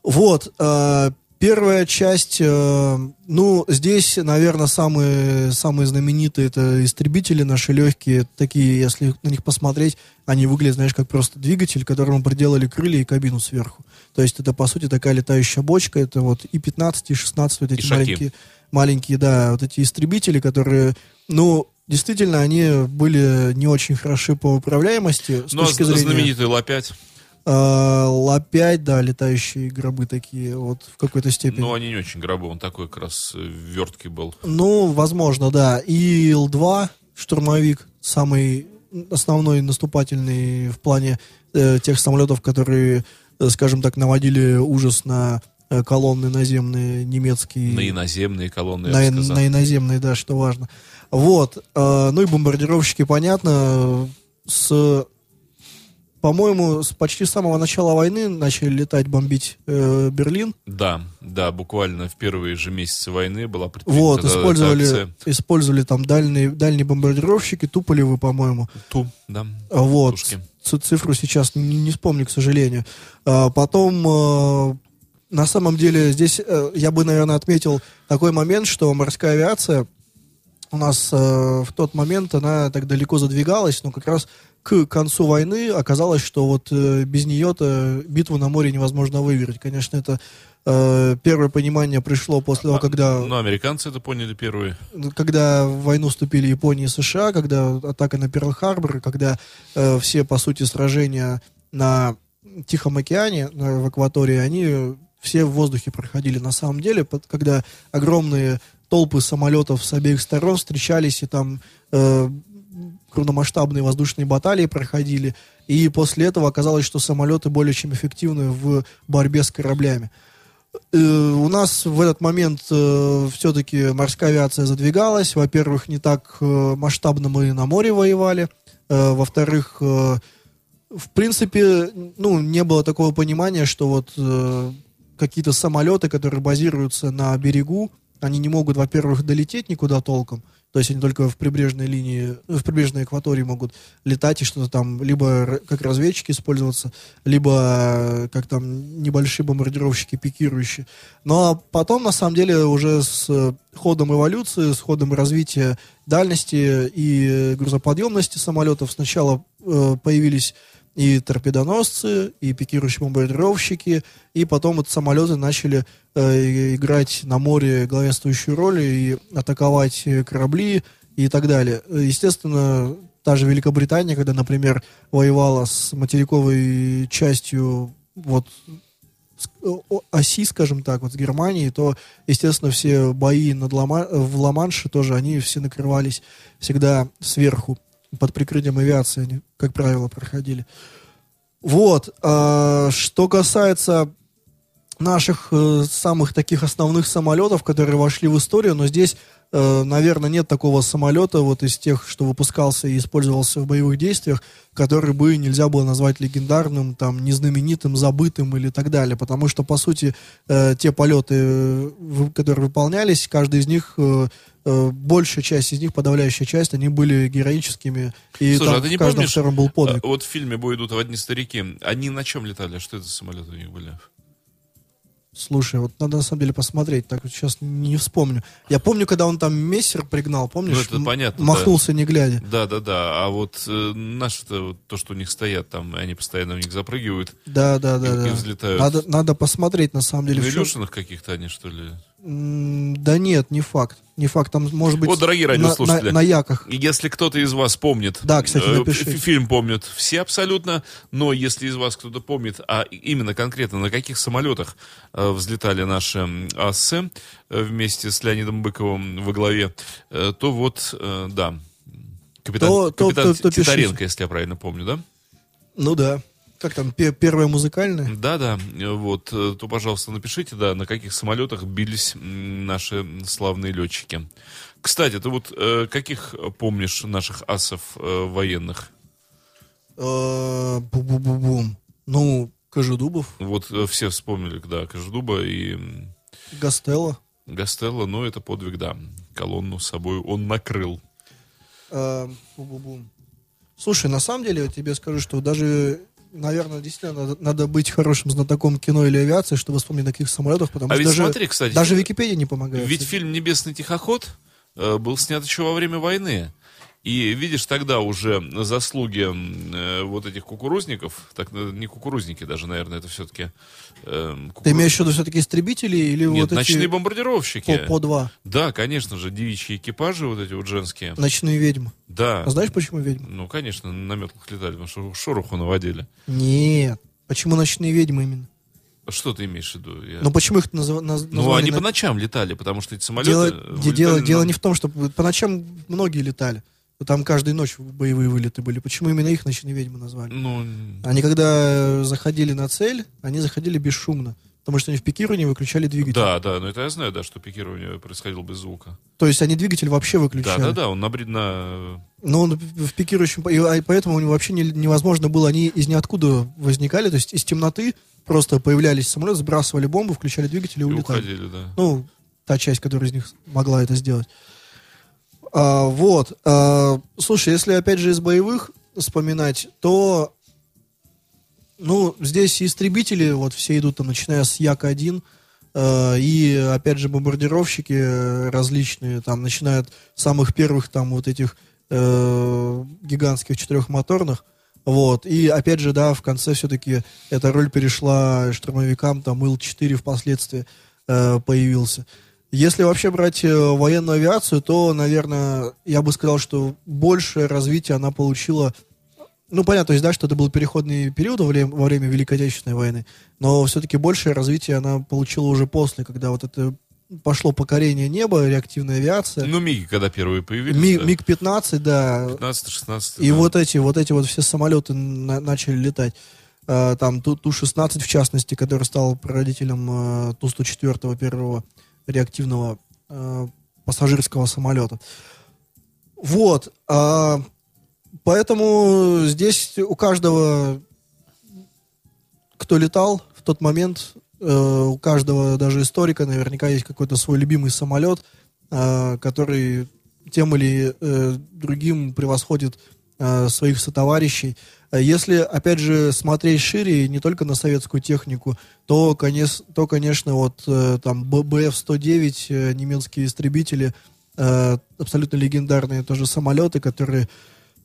Вот, э, первая часть, э, ну, здесь, наверное, самые, самые знаменитые это истребители наши легкие, такие, если на них посмотреть, они выглядят, знаешь, как просто двигатель, которому приделали крылья и кабину сверху. То есть это, по сути, такая летающая бочка, это вот и 15, и 16, вот эти Ишаки. маленькие, маленькие, да, вот эти истребители, которые, ну, действительно, они были не очень хороши по управляемости с а точки зрения... знаменитый Ла-5, А, Ла-5, да, летающие гробы такие, вот в какой-то степени. ну, они не очень гробы, он такой как раз э, верткий был. Ну, возможно, да. И Ил-2, штурмовик, самый основной наступательный в плане э, тех самолетов, которые, э, скажем так, наводили ужас на э, колонны наземные немецкие. На иноземные колонны, я на, бы сказал. на иноземные, да, что важно. Вот. э, ну и бомбардировщики, понятно, с по-моему, с почти самого начала войны начали летать, бомбить э, Берлин. Да, да, буквально в первые же месяцы войны была предпринята Вот, использовали, акция. использовали там дальние, дальние бомбардировщики, Туполевы, по-моему. Ту, да. Вот, Пушки. ц- цифру сейчас не, не вспомню, к сожалению. А, потом, э, на самом деле, здесь э, я бы, наверное, отметил такой момент, что морская авиация у нас э, в тот момент, она так далеко задвигалась, но как раз к концу войны оказалось, что вот э, без нее-то битву на море невозможно выиграть. Конечно, это э, первое понимание пришло после того, когда Ну, американцы это поняли первые. когда в войну вступили Япония и США, когда атака на Перл-Харбор, когда э, все, по сути, сражения на Тихом океане, в акватории, они все в воздухе проходили. На самом деле, под- когда огромные толпы самолетов с обеих сторон встречались, и там э, крупномасштабные воздушные баталии проходили, и после этого оказалось, что самолеты более чем эффективны в борьбе с кораблями. Э, у нас в этот момент все-таки морская авиация задвигалась. Во-первых, не так э, масштабно мы на море воевали. Э, во-вторых, э, в принципе, ну, не было такого понимания, что вот э, какие-то самолеты, которые базируются на берегу, они не могут, во-первых, долететь никуда толком. То есть они только в прибрежной линии, ну, в прибрежной акватории могут летать и что-то там, либо как разведчики использоваться, либо э, как там небольшие бомбардировщики пикирующие. Но а потом, на самом деле, уже с э, ходом эволюции, с ходом развития дальности и э, грузоподъемности самолетов сначала э, появились и торпедоносцы, и пикирующие бомбардировщики, и потом вот самолеты начали э, играть на море главенствующую роль и атаковать э, корабли и так далее. Э, Естественно, та же Великобритания, когда, например, воевала с материковой частью вот о- оси, скажем так, вот с Германией, то, естественно, все бои над Ла-Ма- в Ла-Манше тоже, они все накрывались всегда сверху. Под прикрытием авиации они, как правило, проходили. Вот. а, что касается наших э, самых таких основных самолетов, которые вошли в историю, но здесь, э, наверное, нет такого самолета вот из тех, что выпускался и использовался в боевых действиях, который бы нельзя было назвать легендарным, там, незнаменитым, забытым или так далее, потому что, по сути, э, те полеты, э, которые выполнялись, каждый из них э, э, большая часть из них, подавляющая часть, они были героическими, и Слушай, там а ты не в каждом помнишь, втором был подвиг. а, вот в фильме «Бой идут одни старики», они на чем летали? Что это за самолеты у них были? Слушай, вот надо на самом деле посмотреть, так вот сейчас не вспомню. Я помню, когда он там мессер пригнал, помнишь? Ну, это понятно, Махнулся не глядя. Да, да, да. А вот э, наши-то, вот то, что у них стоят там, они постоянно в них запрыгивают. Да, да, да, И- да. и взлетают. Надо, надо посмотреть, на самом деле. На чём- Илюшиных каких-то они, что ли? Да нет, не факт. Не факт. Там может быть Вот, дорогие на- радиослушатели. на, на яках. И Если кто-то из вас помнит, Да, кстати, э, напишите. фи- фильм помнят все абсолютно, но если из вас кто-то помнит, а именно конкретно на каких самолетах э, взлетали наши м, асы э, вместе с Леонидом Быковым во главе, э, то вот, э, да, капитан, То- капитан то- то пишите. Титаренко, если я правильно помню, да? Ну да. Как там, пе- первое музыкальное? Да, да, э, вот, э, то, пожалуйста, напишите, да, на каких самолетах бились наши славные летчики. Кстати, ты вот э, каких помнишь наших асов э, военных? Э, Бу-бу-бу-бум. Ну, Кожедубов, Вот э, все вспомнили, да, Кожедуба и Гастелло. Гастелло, но это подвиг, да. Колонну с собой он накрыл. Слушай, на самом деле, я тебе скажу, что даже, наверное, действительно надо, надо быть хорошим знатоком кино или авиации, чтобы вспомнить таких самолетов, потому А что даже, смотри, кстати, даже Википедия не помогает. Ведь фильм «Небесный тихоход» э, был снят еще во время войны. И видишь, тогда уже заслуги э, вот этих кукурузников, так э, не кукурузники даже, наверное, это все-таки... Ты имеешь в виду все-таки истребители или Нет, вот ночные эти бомбардировщики. по, по два? Да, конечно же, девичьи экипажи вот эти вот женские. Ночные ведьмы. Да. А знаешь, почему ведьмы? Ну, конечно, на метлах летали, потому что шороху наводили. Нет. Почему ночные ведьмы именно? Что ты имеешь в виду? Я- Ну почему их назва- наз- Ну, назвали они на- по ночам летали, потому что эти самолеты... Дело, э, де- дело, вылетали дело на- не в том, что по ночам многие летали. Там каждую ночь боевые вылеты были. Почему именно их ночные ведьмы назвали? Ну, Они когда заходили на цель, они заходили бесшумно. Потому что они в пикировании выключали двигатель. да, да, но это я знаю, да, что пикирование происходило без звука. То есть они двигатель вообще Да, выключали. да, да, он набред на... Но он в пикирующем... и, а, поэтому у него вообще не- невозможно было... Они из ниоткуда возникали. То есть из темноты просто появлялись самолеты, сбрасывали бомбу, включали двигатель и И улетали. уходили, да. Ну, та часть, которая из них могла это сделать. А, вот. А, слушай, если опять же из боевых вспоминать, то ну, здесь истребители, вот все идут там, начиная с Як-1, э, и, опять же, бомбардировщики различные, там, начиная от самых первых, там, вот этих э, гигантских четырехмоторных, вот, и, опять же, да, в конце все-таки эта роль перешла штурмовикам, там, Ил-4 впоследствии э, появился. Если вообще брать э, военную авиацию, то, наверное, я бы сказал, что большее развитие она получила ну, понятно, то есть, да, что это был переходный период во время, во время Великой Отечественной войны, но все-таки большее развитие она получила уже после, когда вот это пошло покорение неба, реактивная авиация, Ну, Миги, когда первые появились, Ми- да. МиГ-15, да, 15-16. и да. вот эти, вот эти вот все самолеты на- начали летать. А, там Ту- Ту-16, в частности, который стал прародителем э, Ту-104 первого реактивного э, пассажирского самолета. Вот. а, поэтому здесь у каждого, кто летал в тот момент, э, у каждого даже историка наверняка есть какой-то свой любимый самолет, э, который тем или э, другим превосходит э, своих сотоварищей. Э, Если, опять же, смотреть шире, не только на советскую технику, то, конец, то конечно, вот э, там Б- БФ-109, э, немецкие истребители, э, абсолютно легендарные тоже самолеты, которые,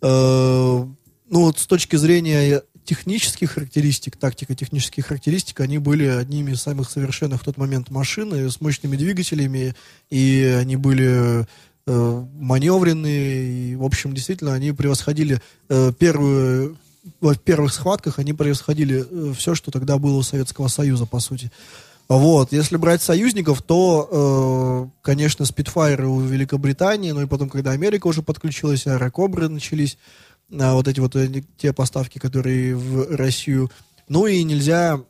э, ну вот с точки зрения технических характеристик, тактико-технических характеристик, они были одними из самых совершенных в тот момент машин с мощными двигателями, и они были э, маневренные, и, в общем, действительно, они превосходили э, первую, в первых схватках, они превосходили все, что тогда было у Советского Союза, по сути. Вот, если брать союзников, то, э, конечно, спидфайры у Великобритании, ну и потом, когда Америка уже подключилась, аэрокобры начались, а, вот эти вот э, те поставки, которые в Россию. Ну и нельзя,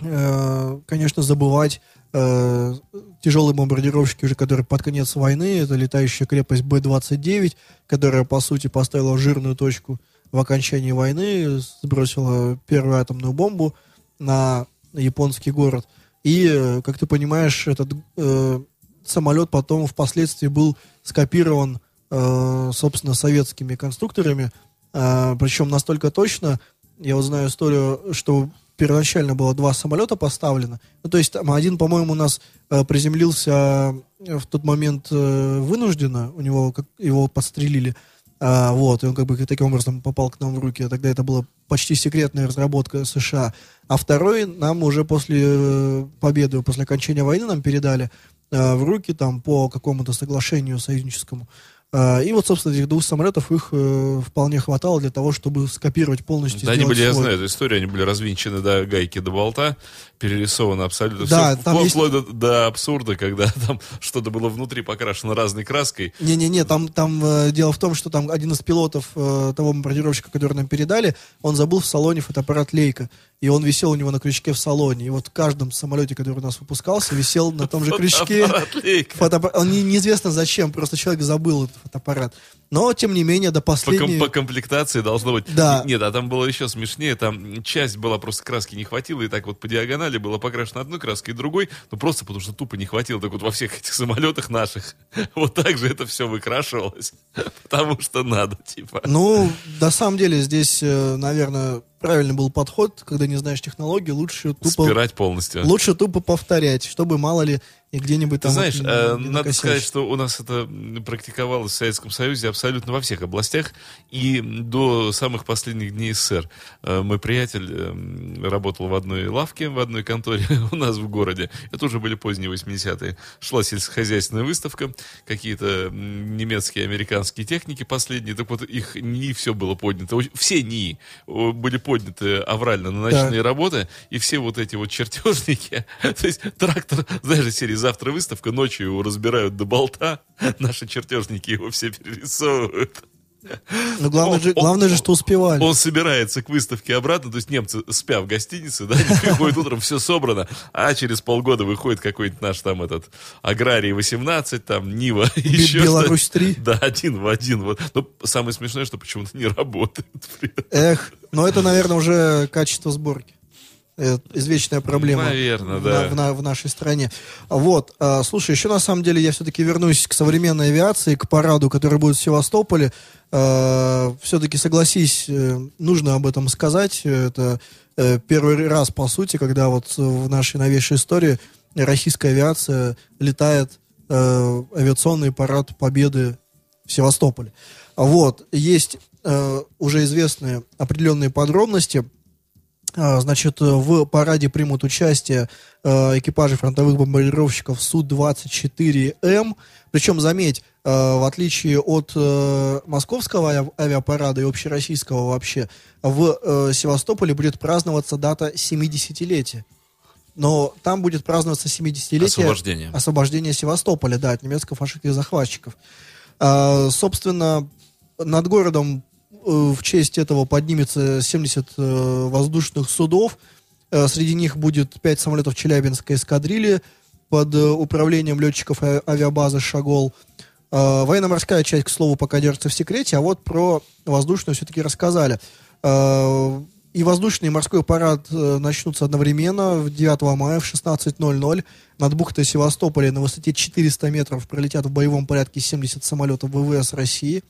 э, конечно, забывать э, тяжелые бомбардировщики, уже которые под конец войны, это летающая крепость Б-29, которая, по сути, поставила жирную точку в окончании войны, сбросила первую атомную бомбу на японский город. И, э, как ты понимаешь, этот э, самолет потом впоследствии был скопирован, э, собственно, советскими конструкторами, э, причем настолько точно, я вот знаю историю, что первоначально было два самолета поставлено. Ну, то есть там один, по-моему, у нас э, приземлился э, в тот момент э, вынужденно, у него как, его подстрелили. А, вот, и он как бы таким образом попал к нам в руки. Тогда это была почти секретная разработка США. А второй нам уже после э, победы, после окончания войны нам передали э, в руки там по какому-то соглашению союзническому. А, и вот, собственно, этих двух самолетов их э, вполне хватало для того, чтобы скопировать полностью. Да, они были, я свой. знаю эту историю, они были развинчены до гайки, до болта, перерисованы абсолютно Да, все, там вплоть, есть- вплоть до, до абсурда, когда там что-то было внутри покрашено разной краской. Не-не-не, там, там э, дело в том, что там один из пилотов э, того бомбардировщика, который нам передали, он забыл в салоне фотоаппарат Лейка. И он висел у него на крючке в салоне. И вот в каждом самолете, который у нас выпускался, висел на том же крючке. Фотоаппарат. Он не- неизвестно зачем, просто человек забыл этот фотоаппарат. Но, тем не менее, до По, ком- последней... по комплектации должно быть. Да. Нет, а там было еще смешнее. Там часть была просто краски не хватило, и так вот по диагонали было покрашено одной краской и другой, ну просто потому что тупо не хватило. Так вот во всех этих самолетах наших вот так же это все выкрашивалось, потому что надо, типа. Ну, на самом деле, здесь, э, наверное, правильный был подход, когда не знаешь технологии, лучше тупо, Спирать полностью. лучше тупо повторять, чтобы мало ли и где-нибудь Ты там... знаешь, вот э, надо накосячить. сказать, что у нас это практиковалось в Советском Союзе абсолютно во всех областях. И до самых последних дней СССР. Э, Мой приятель э, работал в одной лавке, в одной конторе у нас в городе. Это уже были поздние 80-е. Шла сельскохозяйственная выставка, какие-то немецкие, американские техники последние. Так вот, их НИИ все было поднято. Все НИИ были подняты аврально на ночные работы. И все вот эти вот чертежники, то есть трактор, знаешь, из серии «Завтра выставка», ночью его разбирают до болта, наши чертежники его все перерисовывают. Но главное, Он- же, он- главное же, что успевали. Он собирается к выставке обратно, то есть немцы спя в гостинице, да, приходят утром, все собрано, а через полгода выходит какой-нибудь наш там этот Аграрий 18, там Нива, еще Беларусь что-то. 3. Да, один в один. Вот. Но самое смешное, что почему-то не работает. Эх, но это, наверное, уже качество сборки. Э, Извечная проблема. Наверно, в да. В, на- в нашей стране. Вот. а, слушай, еще на самом деле я все-таки вернусь к современной авиации, к параду, который будет в Севастополе. все-таки, согласись, э, нужно об этом сказать. Это э, первый раз, по сути, когда вот в нашей новейшей истории российская авиация летает э, авиационный парад Победы в Севастополе. Вот, есть уже известные определенные подробности. А, Значит, в параде примут участие э, экипажи фронтовых бомбардировщиков Су-24М. Причем, заметь, э, в отличие от э, московского авиа- авиапарада и общероссийского вообще, в э, Севастополе будет праздноваться дата 70-летия. Но там будет праздноваться 70-летие Освобождение. освобождения Севастополя, да, от немецко-фашистских захватчиков. А, собственно, над городом в честь этого поднимется 70 э, воздушных судов. Э, среди них будет 5 самолетов Челябинской эскадрильи под э, управлением летчиков а- авиабазы «Шагол». Э, военно-морская часть, к слову, пока держится в секрете, а вот про воздушную все-таки рассказали. Э, и воздушный и морской парад э, начнутся одновременно в 9 мая в 16.00. Над бухтой Севастополя на высоте 400 метров пролетят в боевом порядке 70 самолетов ВВС России.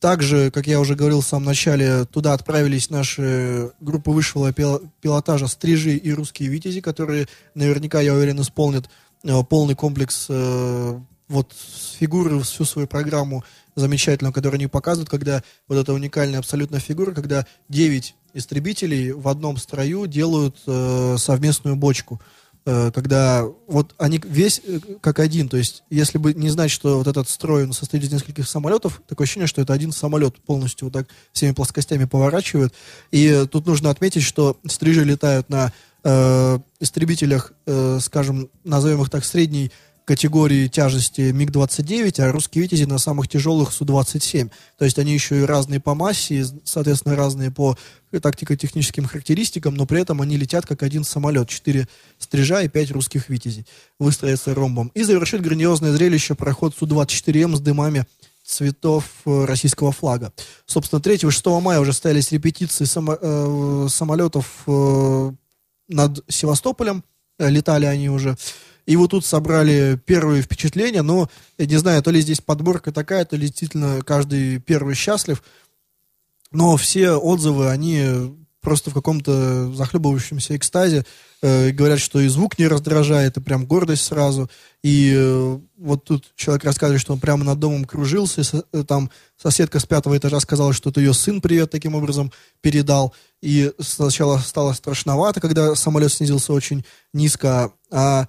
Также, как я уже говорил в самом начале, туда отправились наши группы высшего пил- пилотажа «Стрижи» и «Русские витязи», которые наверняка, я уверен, исполнят э, полный комплекс э, вот фигуры, всю свою программу замечательную, которую они показывают, когда вот эта уникальная абсолютно фигура, когда 9 истребителей в одном строю делают э, совместную бочку. Э, когда вот они весь э, как один, то есть если бы не знать, что вот этот строй он состоит из нескольких самолетов, такое ощущение, что это один самолет полностью вот так всеми плоскостями поворачивают. И э, тут нужно отметить, что стрижи летают на э, истребителях, э, скажем, назовем их так, средней категории тяжести МиГ-29, а русские «Витязи» на самых тяжелых Су-27. То есть они еще и разные по массе, и, соответственно, разные по тактико-техническим характеристикам, но при этом они летят как один самолет. Четыре стрижа и пять русских «Витязей» выстроятся ромбом. И завершит грандиозное зрелище проход Су-24М с дымами цветов э, российского флага. Собственно, 3-6 мая уже состоялись репетиции само- э, самолетов э, над Севастополем. Э, Летали они уже. И вот тут собрали первые впечатления, но, я не знаю, то ли здесь подборка такая, то ли действительно каждый первый счастлив. Но все отзывы, они просто в каком-то захлебывающемся экстазе. Э, говорят, что и звук не раздражает, и прям гордость сразу. И э, вот тут человек рассказывает, что он прямо над домом кружился, и со- э, там соседка с пятого этажа сказала, что это ее сын привет таким образом передал. И сначала стало страшновато, когда самолет снизился очень низко, а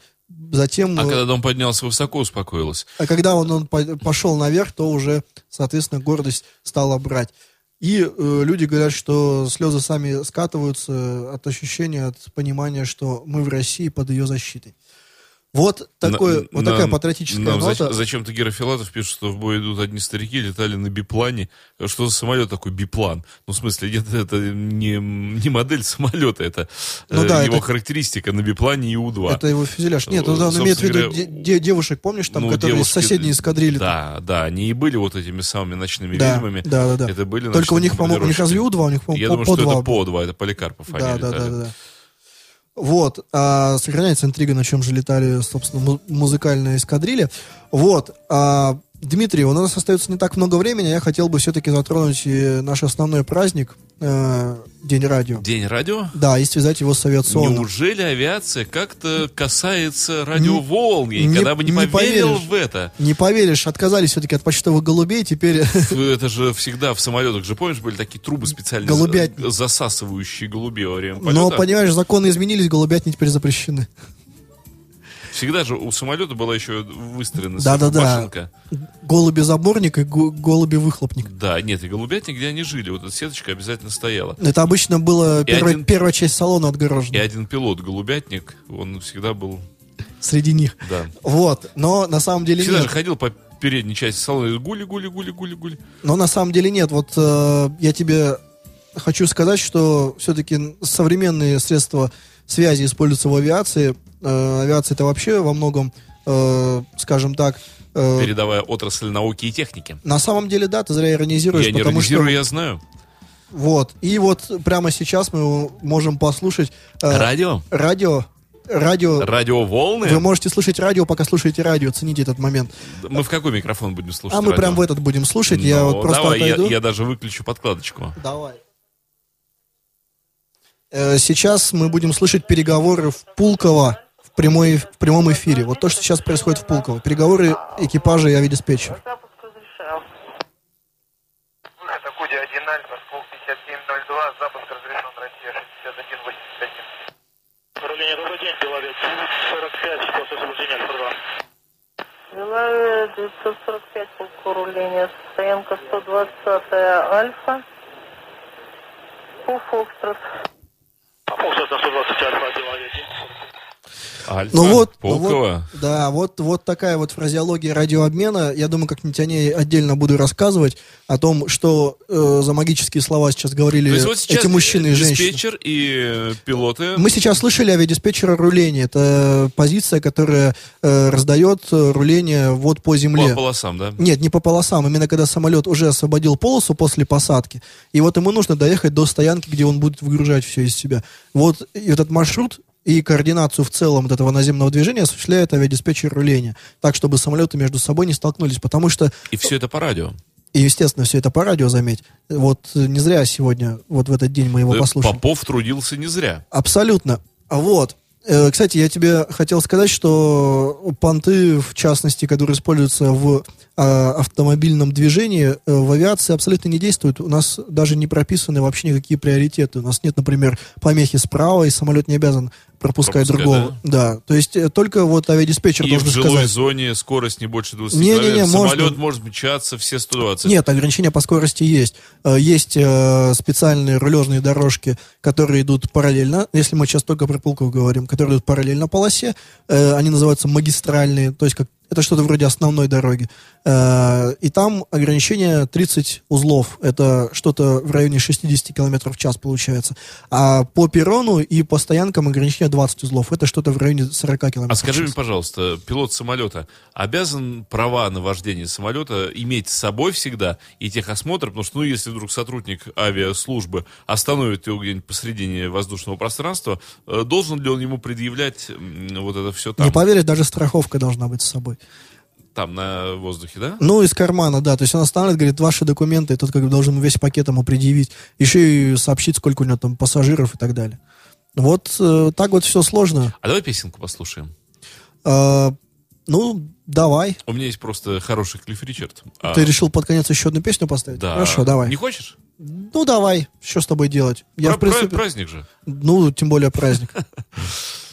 затем... А э, когда дом поднялся высоко, успокоилась. а когда он, он по- пошел наверх, то уже, соответственно, гордость стала брать. И э, люди говорят, что слезы сами скатываются от ощущения, от понимания, что мы в России под ее защитой. Вот, такое, На- вот такая патриотическая нам нота. зач- Зачем-то Гера Филатов пишет, что в бой идут одни старики, летали на биплане. Что за самолет такой биплан? Ну, в смысле, нет, это не, не модель самолета, это Ну э, да, его это- характеристика на биплане Ю-2. Это его фюзеляж. Нет, Ну, он, он имеет в виду де- де- девушек, помнишь, там, Ну, которые из девушки- соседней эскадрильи. Да, да, они и были вот этими самыми ночными Да, ведьмами. да, да, да. Это были Только у них, по-моему, у них разве У-2, у них, по-моему, Я по- думаю, по что два это было. по два, это Поликарпов они Да, да, летали. да, да, да. Вот, а, сохраняется интрига, на чем же летали, собственно, му- музыкальные эскадрильи. Вот, а, Дмитрий, у нас остается не так много времени, я хотел бы все-таки затронуть наш основной праздник, э, День радио. День радио? Да, и связать его с авиационным. Неужели авиация как-то касается радиоволны? не- Когда бы не, не поверил поверишь. в это. Не поверишь, отказались все-таки от почтовых голубей, теперь Это же всегда в самолетах же, помнишь, были такие трубы специально Голубятни. за- засасывающие голубей во время полета? Но, понимаешь, законы изменились, голубятни теперь запрещены. Всегда же у самолета была еще выстроена Да-да-да. башенка. Голуби-заборник и го- голуби-выхлопник. Да, нет, и голубятни, где они жили, вот эта сеточка обязательно стояла. Это обычно была И первая, один- первая часть салона И отгорожена один пилот, голубятник, он всегда был, среди них. да. Вот, но на самом деле Всегда нет. же ходил по передней части салона и гули, гули, гули, гули, гули. Но на самом деле нет. Вот э, я тебе хочу сказать, что все-таки современные средства связи используются в авиации. Э, авиация это вообще во многом, э, скажем так, э, Передовая отрасль науки и техники. на самом деле, да, ты зря иронизируешь, Я не потому что иронизирую, я знаю. вот. И вот прямо сейчас мы можем послушать э, Радио? радио. Радио. Радиоволны? Вы можете слушать радио, пока слушаете радио. Цените этот момент. Мы в какой микрофон будем слушать? а мы радио? прям в этот будем слушать. я Ну, вот просто давай, я, отойду. я даже выключу подкладочку. Давай. Э, Сейчас мы будем слышать переговоры в Пулково в, прямой, в прямом эфире. Вот то, что сейчас происходит в Пулково. Переговоры экипажа и авиадиспетчер. Запуск разрешаю. Это Куди 1 Альфа, полк 5702, запуск разрешен, Россия 6181. Управление, добрый день, Беловец. 45 после освобождения Альфа-2. Белавия 945 полку руления. Стоянка 120 Альфа. По Фокстрот. Фокстрот на 120 Альфа, Беловец. Альфа, Ну вот, ну вот, да, вот, вот такая вот фразеология радиообмена. Я думаю, как-нибудь о ней отдельно буду рассказывать, о том, что э, за магические слова сейчас говорили вот сейчас эти мужчины и женщины. диспетчер и пилоты... Мы сейчас слышали авиадиспетчера руления. Это позиция, которая э, раздает руление вот по земле. по полосам, да? Нет, не по полосам. Именно когда самолет уже освободил полосу после посадки, и вот ему нужно доехать до стоянки, где он будет выгружать все из себя. Вот этот маршрут и координацию в целом вот этого наземного движения осуществляет авиадиспетчер руления, так, чтобы самолеты между собой не столкнулись, потому что, И все это по радио. и, естественно, все это по радио, заметь, вот э, не зря сегодня, вот в этот день мы его Да, послушали. Попов трудился не зря. Абсолютно. Вот. Э, Кстати, я тебе хотел сказать, что понты, в частности, которые используются в а, автомобильном движении, э, в авиации абсолютно не действуют. У нас даже не прописаны вообще никакие приоритеты. У нас нет, например, помехи справа, и самолет не обязан пропускать Пропускать, другого. Да. То есть э, только вот авиадиспетчер И в должен жилой сказать. зоне скорость не больше 20 Не-не-не, километров. можно- Самолет может мчаться все 120. Нет, ограничения по скорости есть. Э, Есть э, специальные рулежные дорожки, которые идут параллельно. Если мы сейчас только про Пулково говорим, которые идут параллельно полосе. Они называются магистральные, то есть как это что-то вроде основной дороги. Э, И там ограничение 30 узлов. Это что-то в районе 60 км в час получается. А по перрону и по стоянкам ограничение 20 узлов. Это что-то в районе 40 км А скажи мне, пожалуйста, пилот самолета обязан права на вождение самолета иметь с собой всегда и техосмотр, потому что, ну, если вдруг сотрудник авиаслужбы остановит его где-нибудь посредине воздушного пространства, э, должен ли он ему предъявлять вот это все там, Не поверишь, даже страховка должна быть с собой. Там на воздухе, да? Ну, из кармана, да. То есть он останавливает, говорит, ваши документы, и тот как бы должен весь пакет ему предъявить. Еще и сообщить, сколько у него там пассажиров и так далее. Вот э, так вот все сложно. А давай песенку послушаем. Э, ну, давай. У меня есть просто хороший Клифф Ричард. А, Ты решил под конец еще одну песню поставить? да. Хорошо, давай. Не хочешь? Ну, давай. Что с тобой делать? Я, Пра- в принципе... пра- праздник же. Ну, тем более праздник.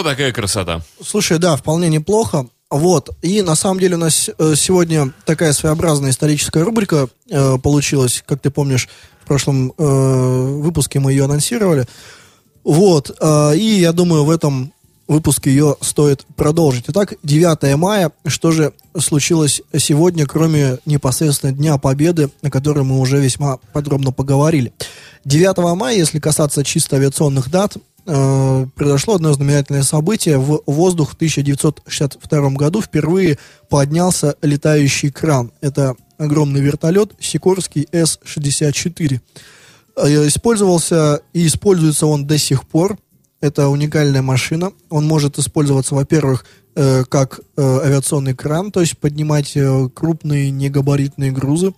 Вот такая красота. Слушай, да, вполне неплохо. Вот, и на самом деле у нас э, сегодня такая своеобразная историческая рубрика э, получилась, как ты помнишь, в прошлом э, выпуске мы ее анонсировали. Вот, э, и я думаю, в этом выпуске ее стоит продолжить. Итак, 9 мая, что же случилось сегодня, кроме непосредственно Дня Победы, о котором мы уже весьма подробно поговорили. 9 мая, если касаться чисто авиационных дат, э, произошло одно знаменательное событие. В воздух в 1962 году впервые поднялся летающий кран. Это огромный вертолет Сикорский С-64. Э, Использовался и используется он до сих пор. Это уникальная машина. Он может использоваться, во-первых, э, как э, авиационный кран, то есть поднимать э, крупные негабаритные грузы.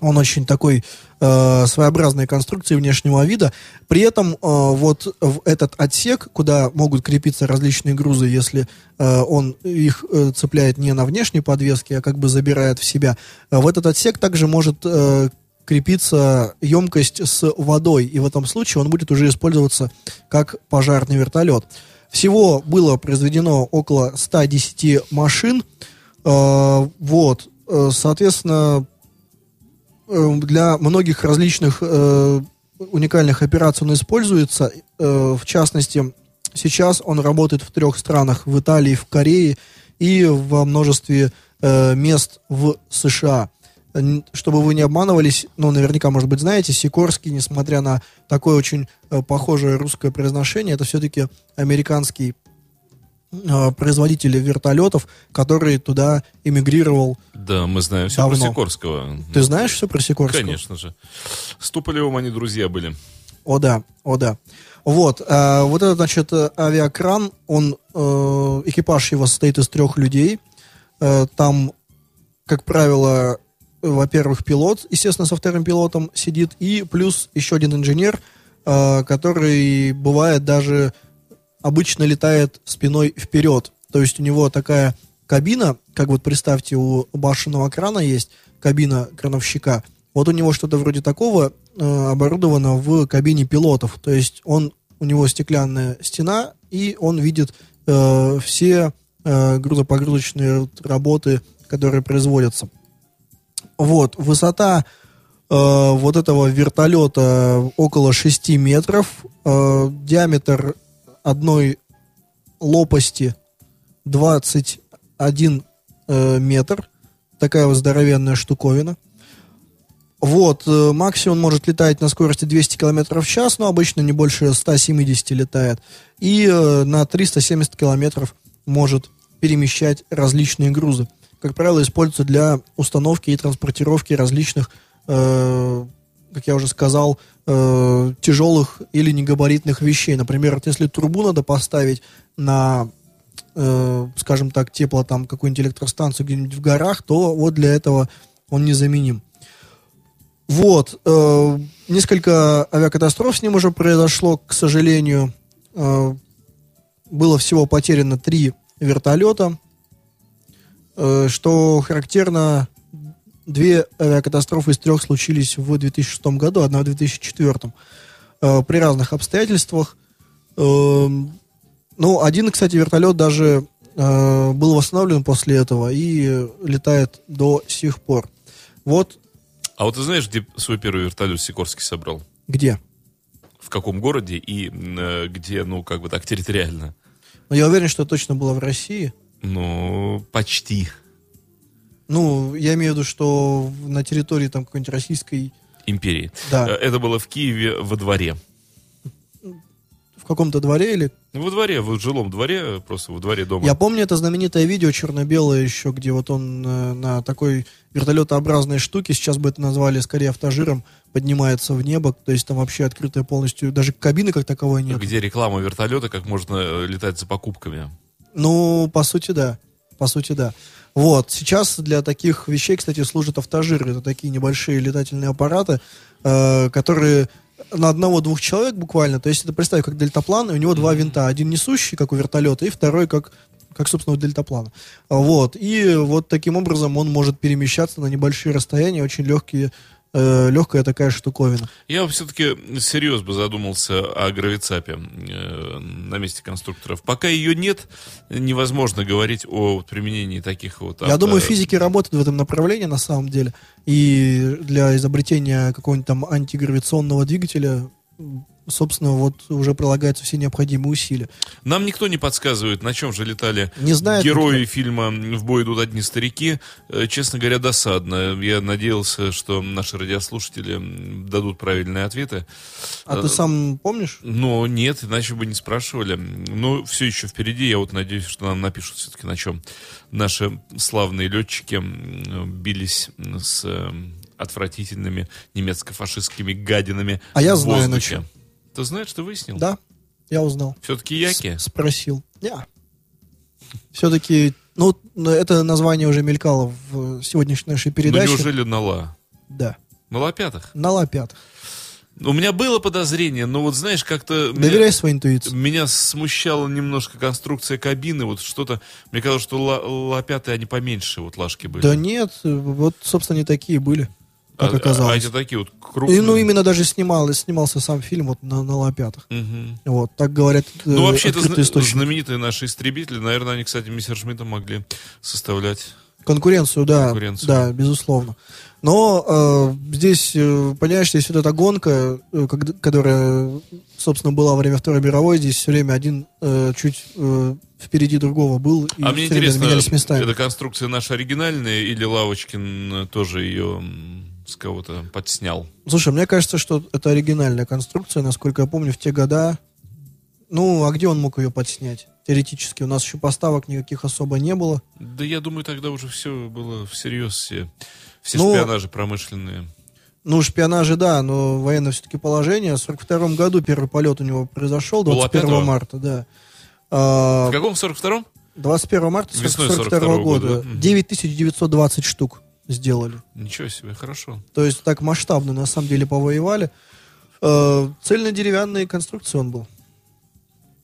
Он очень такой э, своеобразной конструкции внешнего вида. При этом э, вот в этот отсек, куда могут крепиться различные грузы, если э, он их э, цепляет не на внешней подвеске, а как бы забирает в себя, э, в этот отсек также может э, крепиться емкость с водой, и в этом случае он будет уже использоваться как пожарный вертолет. Всего было произведено около 110 машин. Э, вот, Э, соответственно, для многих различных э, уникальных операций он используется. Э, в частности, сейчас он работает в трех странах: в Италии, в Корее и во множестве э, мест в США. Чтобы вы не обманывались, ну, наверняка, может быть, знаете, Сикорский, несмотря на такое очень э, похожее русское произношение, это все-таки американский э, производитель вертолетов, который туда эмигрировал. Да, мы знаем все про Давно. Сикорского. Ты знаешь все про Сикорского? Конечно же. С Туполевым они друзья были. О да, о да. Вот, э, вот этот, значит, авиакран, он, э, экипаж его состоит из трех людей. Э, там, как правило, во-первых, пилот, естественно, со вторым пилотом сидит, и плюс еще один инженер, э, который бывает даже обычно летает спиной вперед. То есть у него такая кабина, как вот представьте, у башенного крана есть кабина крановщика. Вот у него что-то вроде такого э, оборудовано в кабине пилотов. То есть он у него стеклянная стена, и он видит э, все э, грузопогрузочные работы, которые производятся. Вот, высота э, вот этого вертолета около 6 метров, э, диаметр одной лопасти 21 э, метр, такая вот здоровенная штуковина. Вот, э, максимум может летать на скорости 200 км в час, но обычно не больше 170 летает. И э, на 370 километров может перемещать различные грузы. Как правило, используется для установки и транспортировки различных, э, как я уже сказал, э, тяжелых или негабаритных вещей. Например, вот если трубу надо поставить на, э, скажем так, тепло там какую-нибудь электростанцию где-нибудь в горах, то вот для этого он незаменим. Вот. э, несколько авиакатастроф с ним уже произошло, к сожалению. Э, было всего потеряно три вертолета. Э, что характерно, две авиакатастрофы из трех случились в 2006 году, одна в 2004. Э, при разных обстоятельствах. Э, ну, один, кстати, вертолет даже э, был восстановлен после этого и э, летает до сих пор. Вот А вот ты знаешь, где свой первый вертолет Сикорский собрал? где. В каком городе и э, где, ну, как бы так, территориально? Но я уверен, что точно было в России. Ну, почти. Ну, я имею в виду, что на территории там какой-нибудь российской, Империи. Да. Э, Это было в Киеве во дворе. в каком-то дворе или... Ну, Во дворе, в жилом дворе, просто во дворе дома. Я помню это знаменитое видео черно-белое еще, где вот он э, на такой вертолетообразной штуке, сейчас бы это назвали скорее автожиром, поднимается в небо, то есть там вообще открытая полностью, даже кабины как таковой нет. Где реклама вертолета, как можно э, летать за покупками. Ну, по сути, да. По сути, да. Вот. Сейчас для таких вещей, кстати, служат автожиры. Это такие небольшие летательные аппараты, э, которые на одного-двух человек буквально. То есть это представь, как дельтаплан, и у него два винта. Один несущий, как у вертолета, и второй, как, как собственно, у дельтаплана. Вот. И вот таким образом он может перемещаться на небольшие расстояния, очень легкие легкая такая штуковина. Я все-таки всерьез бы задумался о гравицапе э, на месте конструкторов. Пока ее нет, невозможно говорить о применении таких вот... Я авто- думаю, физики работают в этом направлении на самом деле. И для изобретения какого-нибудь там антигравитационного двигателя, собственно, вот уже прилагаются все необходимые усилия. Нам никто не подсказывает, на чем же летали Не знает герои фильма «В бой идут одни старики». Э, Честно говоря, досадно. Я надеялся, что наши радиослушатели дадут правильные ответы. А ты сам помнишь? Но нет, иначе бы не спрашивали. Но все еще впереди. Я вот надеюсь, что нам напишут все-таки, на чем наши славные летчики бились с э, отвратительными немецко-фашистскими гадинами А я в знаю, на чем. Ты знаешь, ты выяснил? Да, я узнал. Все-таки яки? С- Спросил. Я. Все-таки, ну, это название уже мелькало в сегодняшней нашей Ну, передаче. неужели на ла? Да. На ла пятых? На лапят. У меня было подозрение, но вот знаешь, как-то... меня- Доверяй своей интуиции. Меня смущала немножко конструкция кабины, вот что-то... Мне казалось, что пятые, они поменьше, вот лажки были. Да нет, вот, собственно, не такие были, как а, оказалось. а эти такие вот крупные. И, ну, именно даже снимал, снимался сам фильм вот на, на лапятах. Мгм. Вот, так говорят э, Ну, вообще, это зна- источники. знаменитые наши истребители. Наверное, они, кстати, мистер Шмидта могли составлять. Конкуренцию, да, Конкуренцию. да, безусловно. Но э, здесь, э, понимаешь, здесь вот эта гонка, э, которая, собственно, была во время Второй мировой, здесь все время один э, чуть э, впереди другого был, и а мне интересно, эта конструкция наша оригинальная или Лавочкин тоже ее с кого-то подснял? Слушай, мне кажется, что это оригинальная конструкция, насколько я помню, в те года. Ну, а где он мог ее подснять? Теоретически у нас еще поставок никаких особо не было. Да я думаю, тогда уже все было всерьез, все, все Ну, шпионажи промышленные. Ну, шпионажи, да, но военное все-таки положение. В 42 году первый полет у него произошел, Было 21 5-го? марта, да. А, В каком 42-м? 21 марта Весной 42 42-го года. года, да? Мгм. 9920 штук сделали. Ничего себе, хорошо. То есть так масштабно, на самом деле, повоевали. Э, Цельнодеревянной конструкции он был.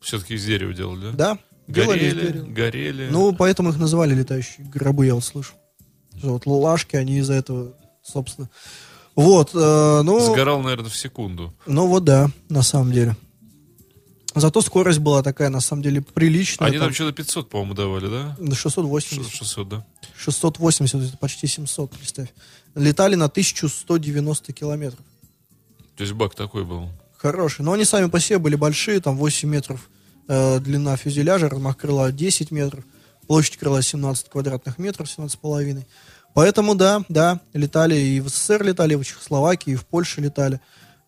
Все-таки из дерева делали, да? Да, Горели, горели. Ну, поэтому их называли летающие гробы, я вот слышал. Что Вот лашки, они из-за этого, собственно. Вот, э, ну, Сгорал, наверное, в секунду. ну вот да, на самом деле. Зато скорость была такая, на самом деле, приличная. Они там там что-то 500, по-моему, давали, да? на 680, 600, да? 680, это почти 700, представь. Летали на 1190 километров. То есть бак такой был. Хорошие. Но они сами по себе были большие, там 8 метров э, длина фюзеляжа, размах крыла 10 метров, площадь крыла 17 квадратных метров, 17,5. Поэтому да, да, летали и в СССР летали, и в Чехословакии, и в Польше летали.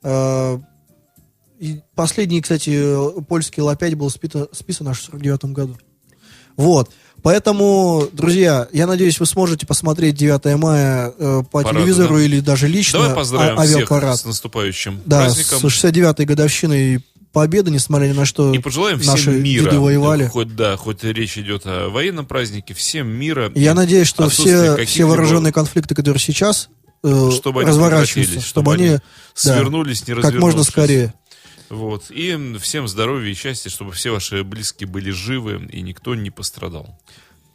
Э, и последний, кстати, польский Ла-5 был спита- списан аж в 49 году. Вот. Поэтому, друзья, я надеюсь, вы сможете посмотреть 9 мая э, по Парады, телевизору да? или даже лично Давай поздравим а- всех авиапарад. с наступающим Да, праздником. с 69-й годовщиной победы, несмотря ни на что И пожелаем наши всем мира. деды воевали. Хоть да, хоть речь идет о военном празднике, всем мира. Я надеюсь, что все, все вооруженные конфликты, которые сейчас э, чтобы разворачиваются, прекратились, чтобы они, да, свернулись, не как можно скорее. Вот. И всем здоровья и счастья, чтобы все ваши близкие были живы и никто не пострадал.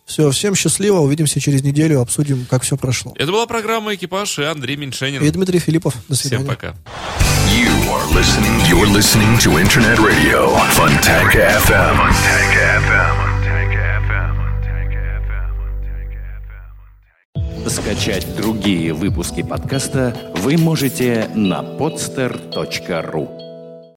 Все, всем счастливо, увидимся через неделю, обсудим, как все прошло. Это была программа «Экипаж» и Андрей Меньшенин. И Дмитрий Филиппов. До Всем свидания. пока. You are listening. You're listening to Internet Radio Funtank FM. Funtank FM. Скачать другие выпуски подкаста вы можете на podster.ru.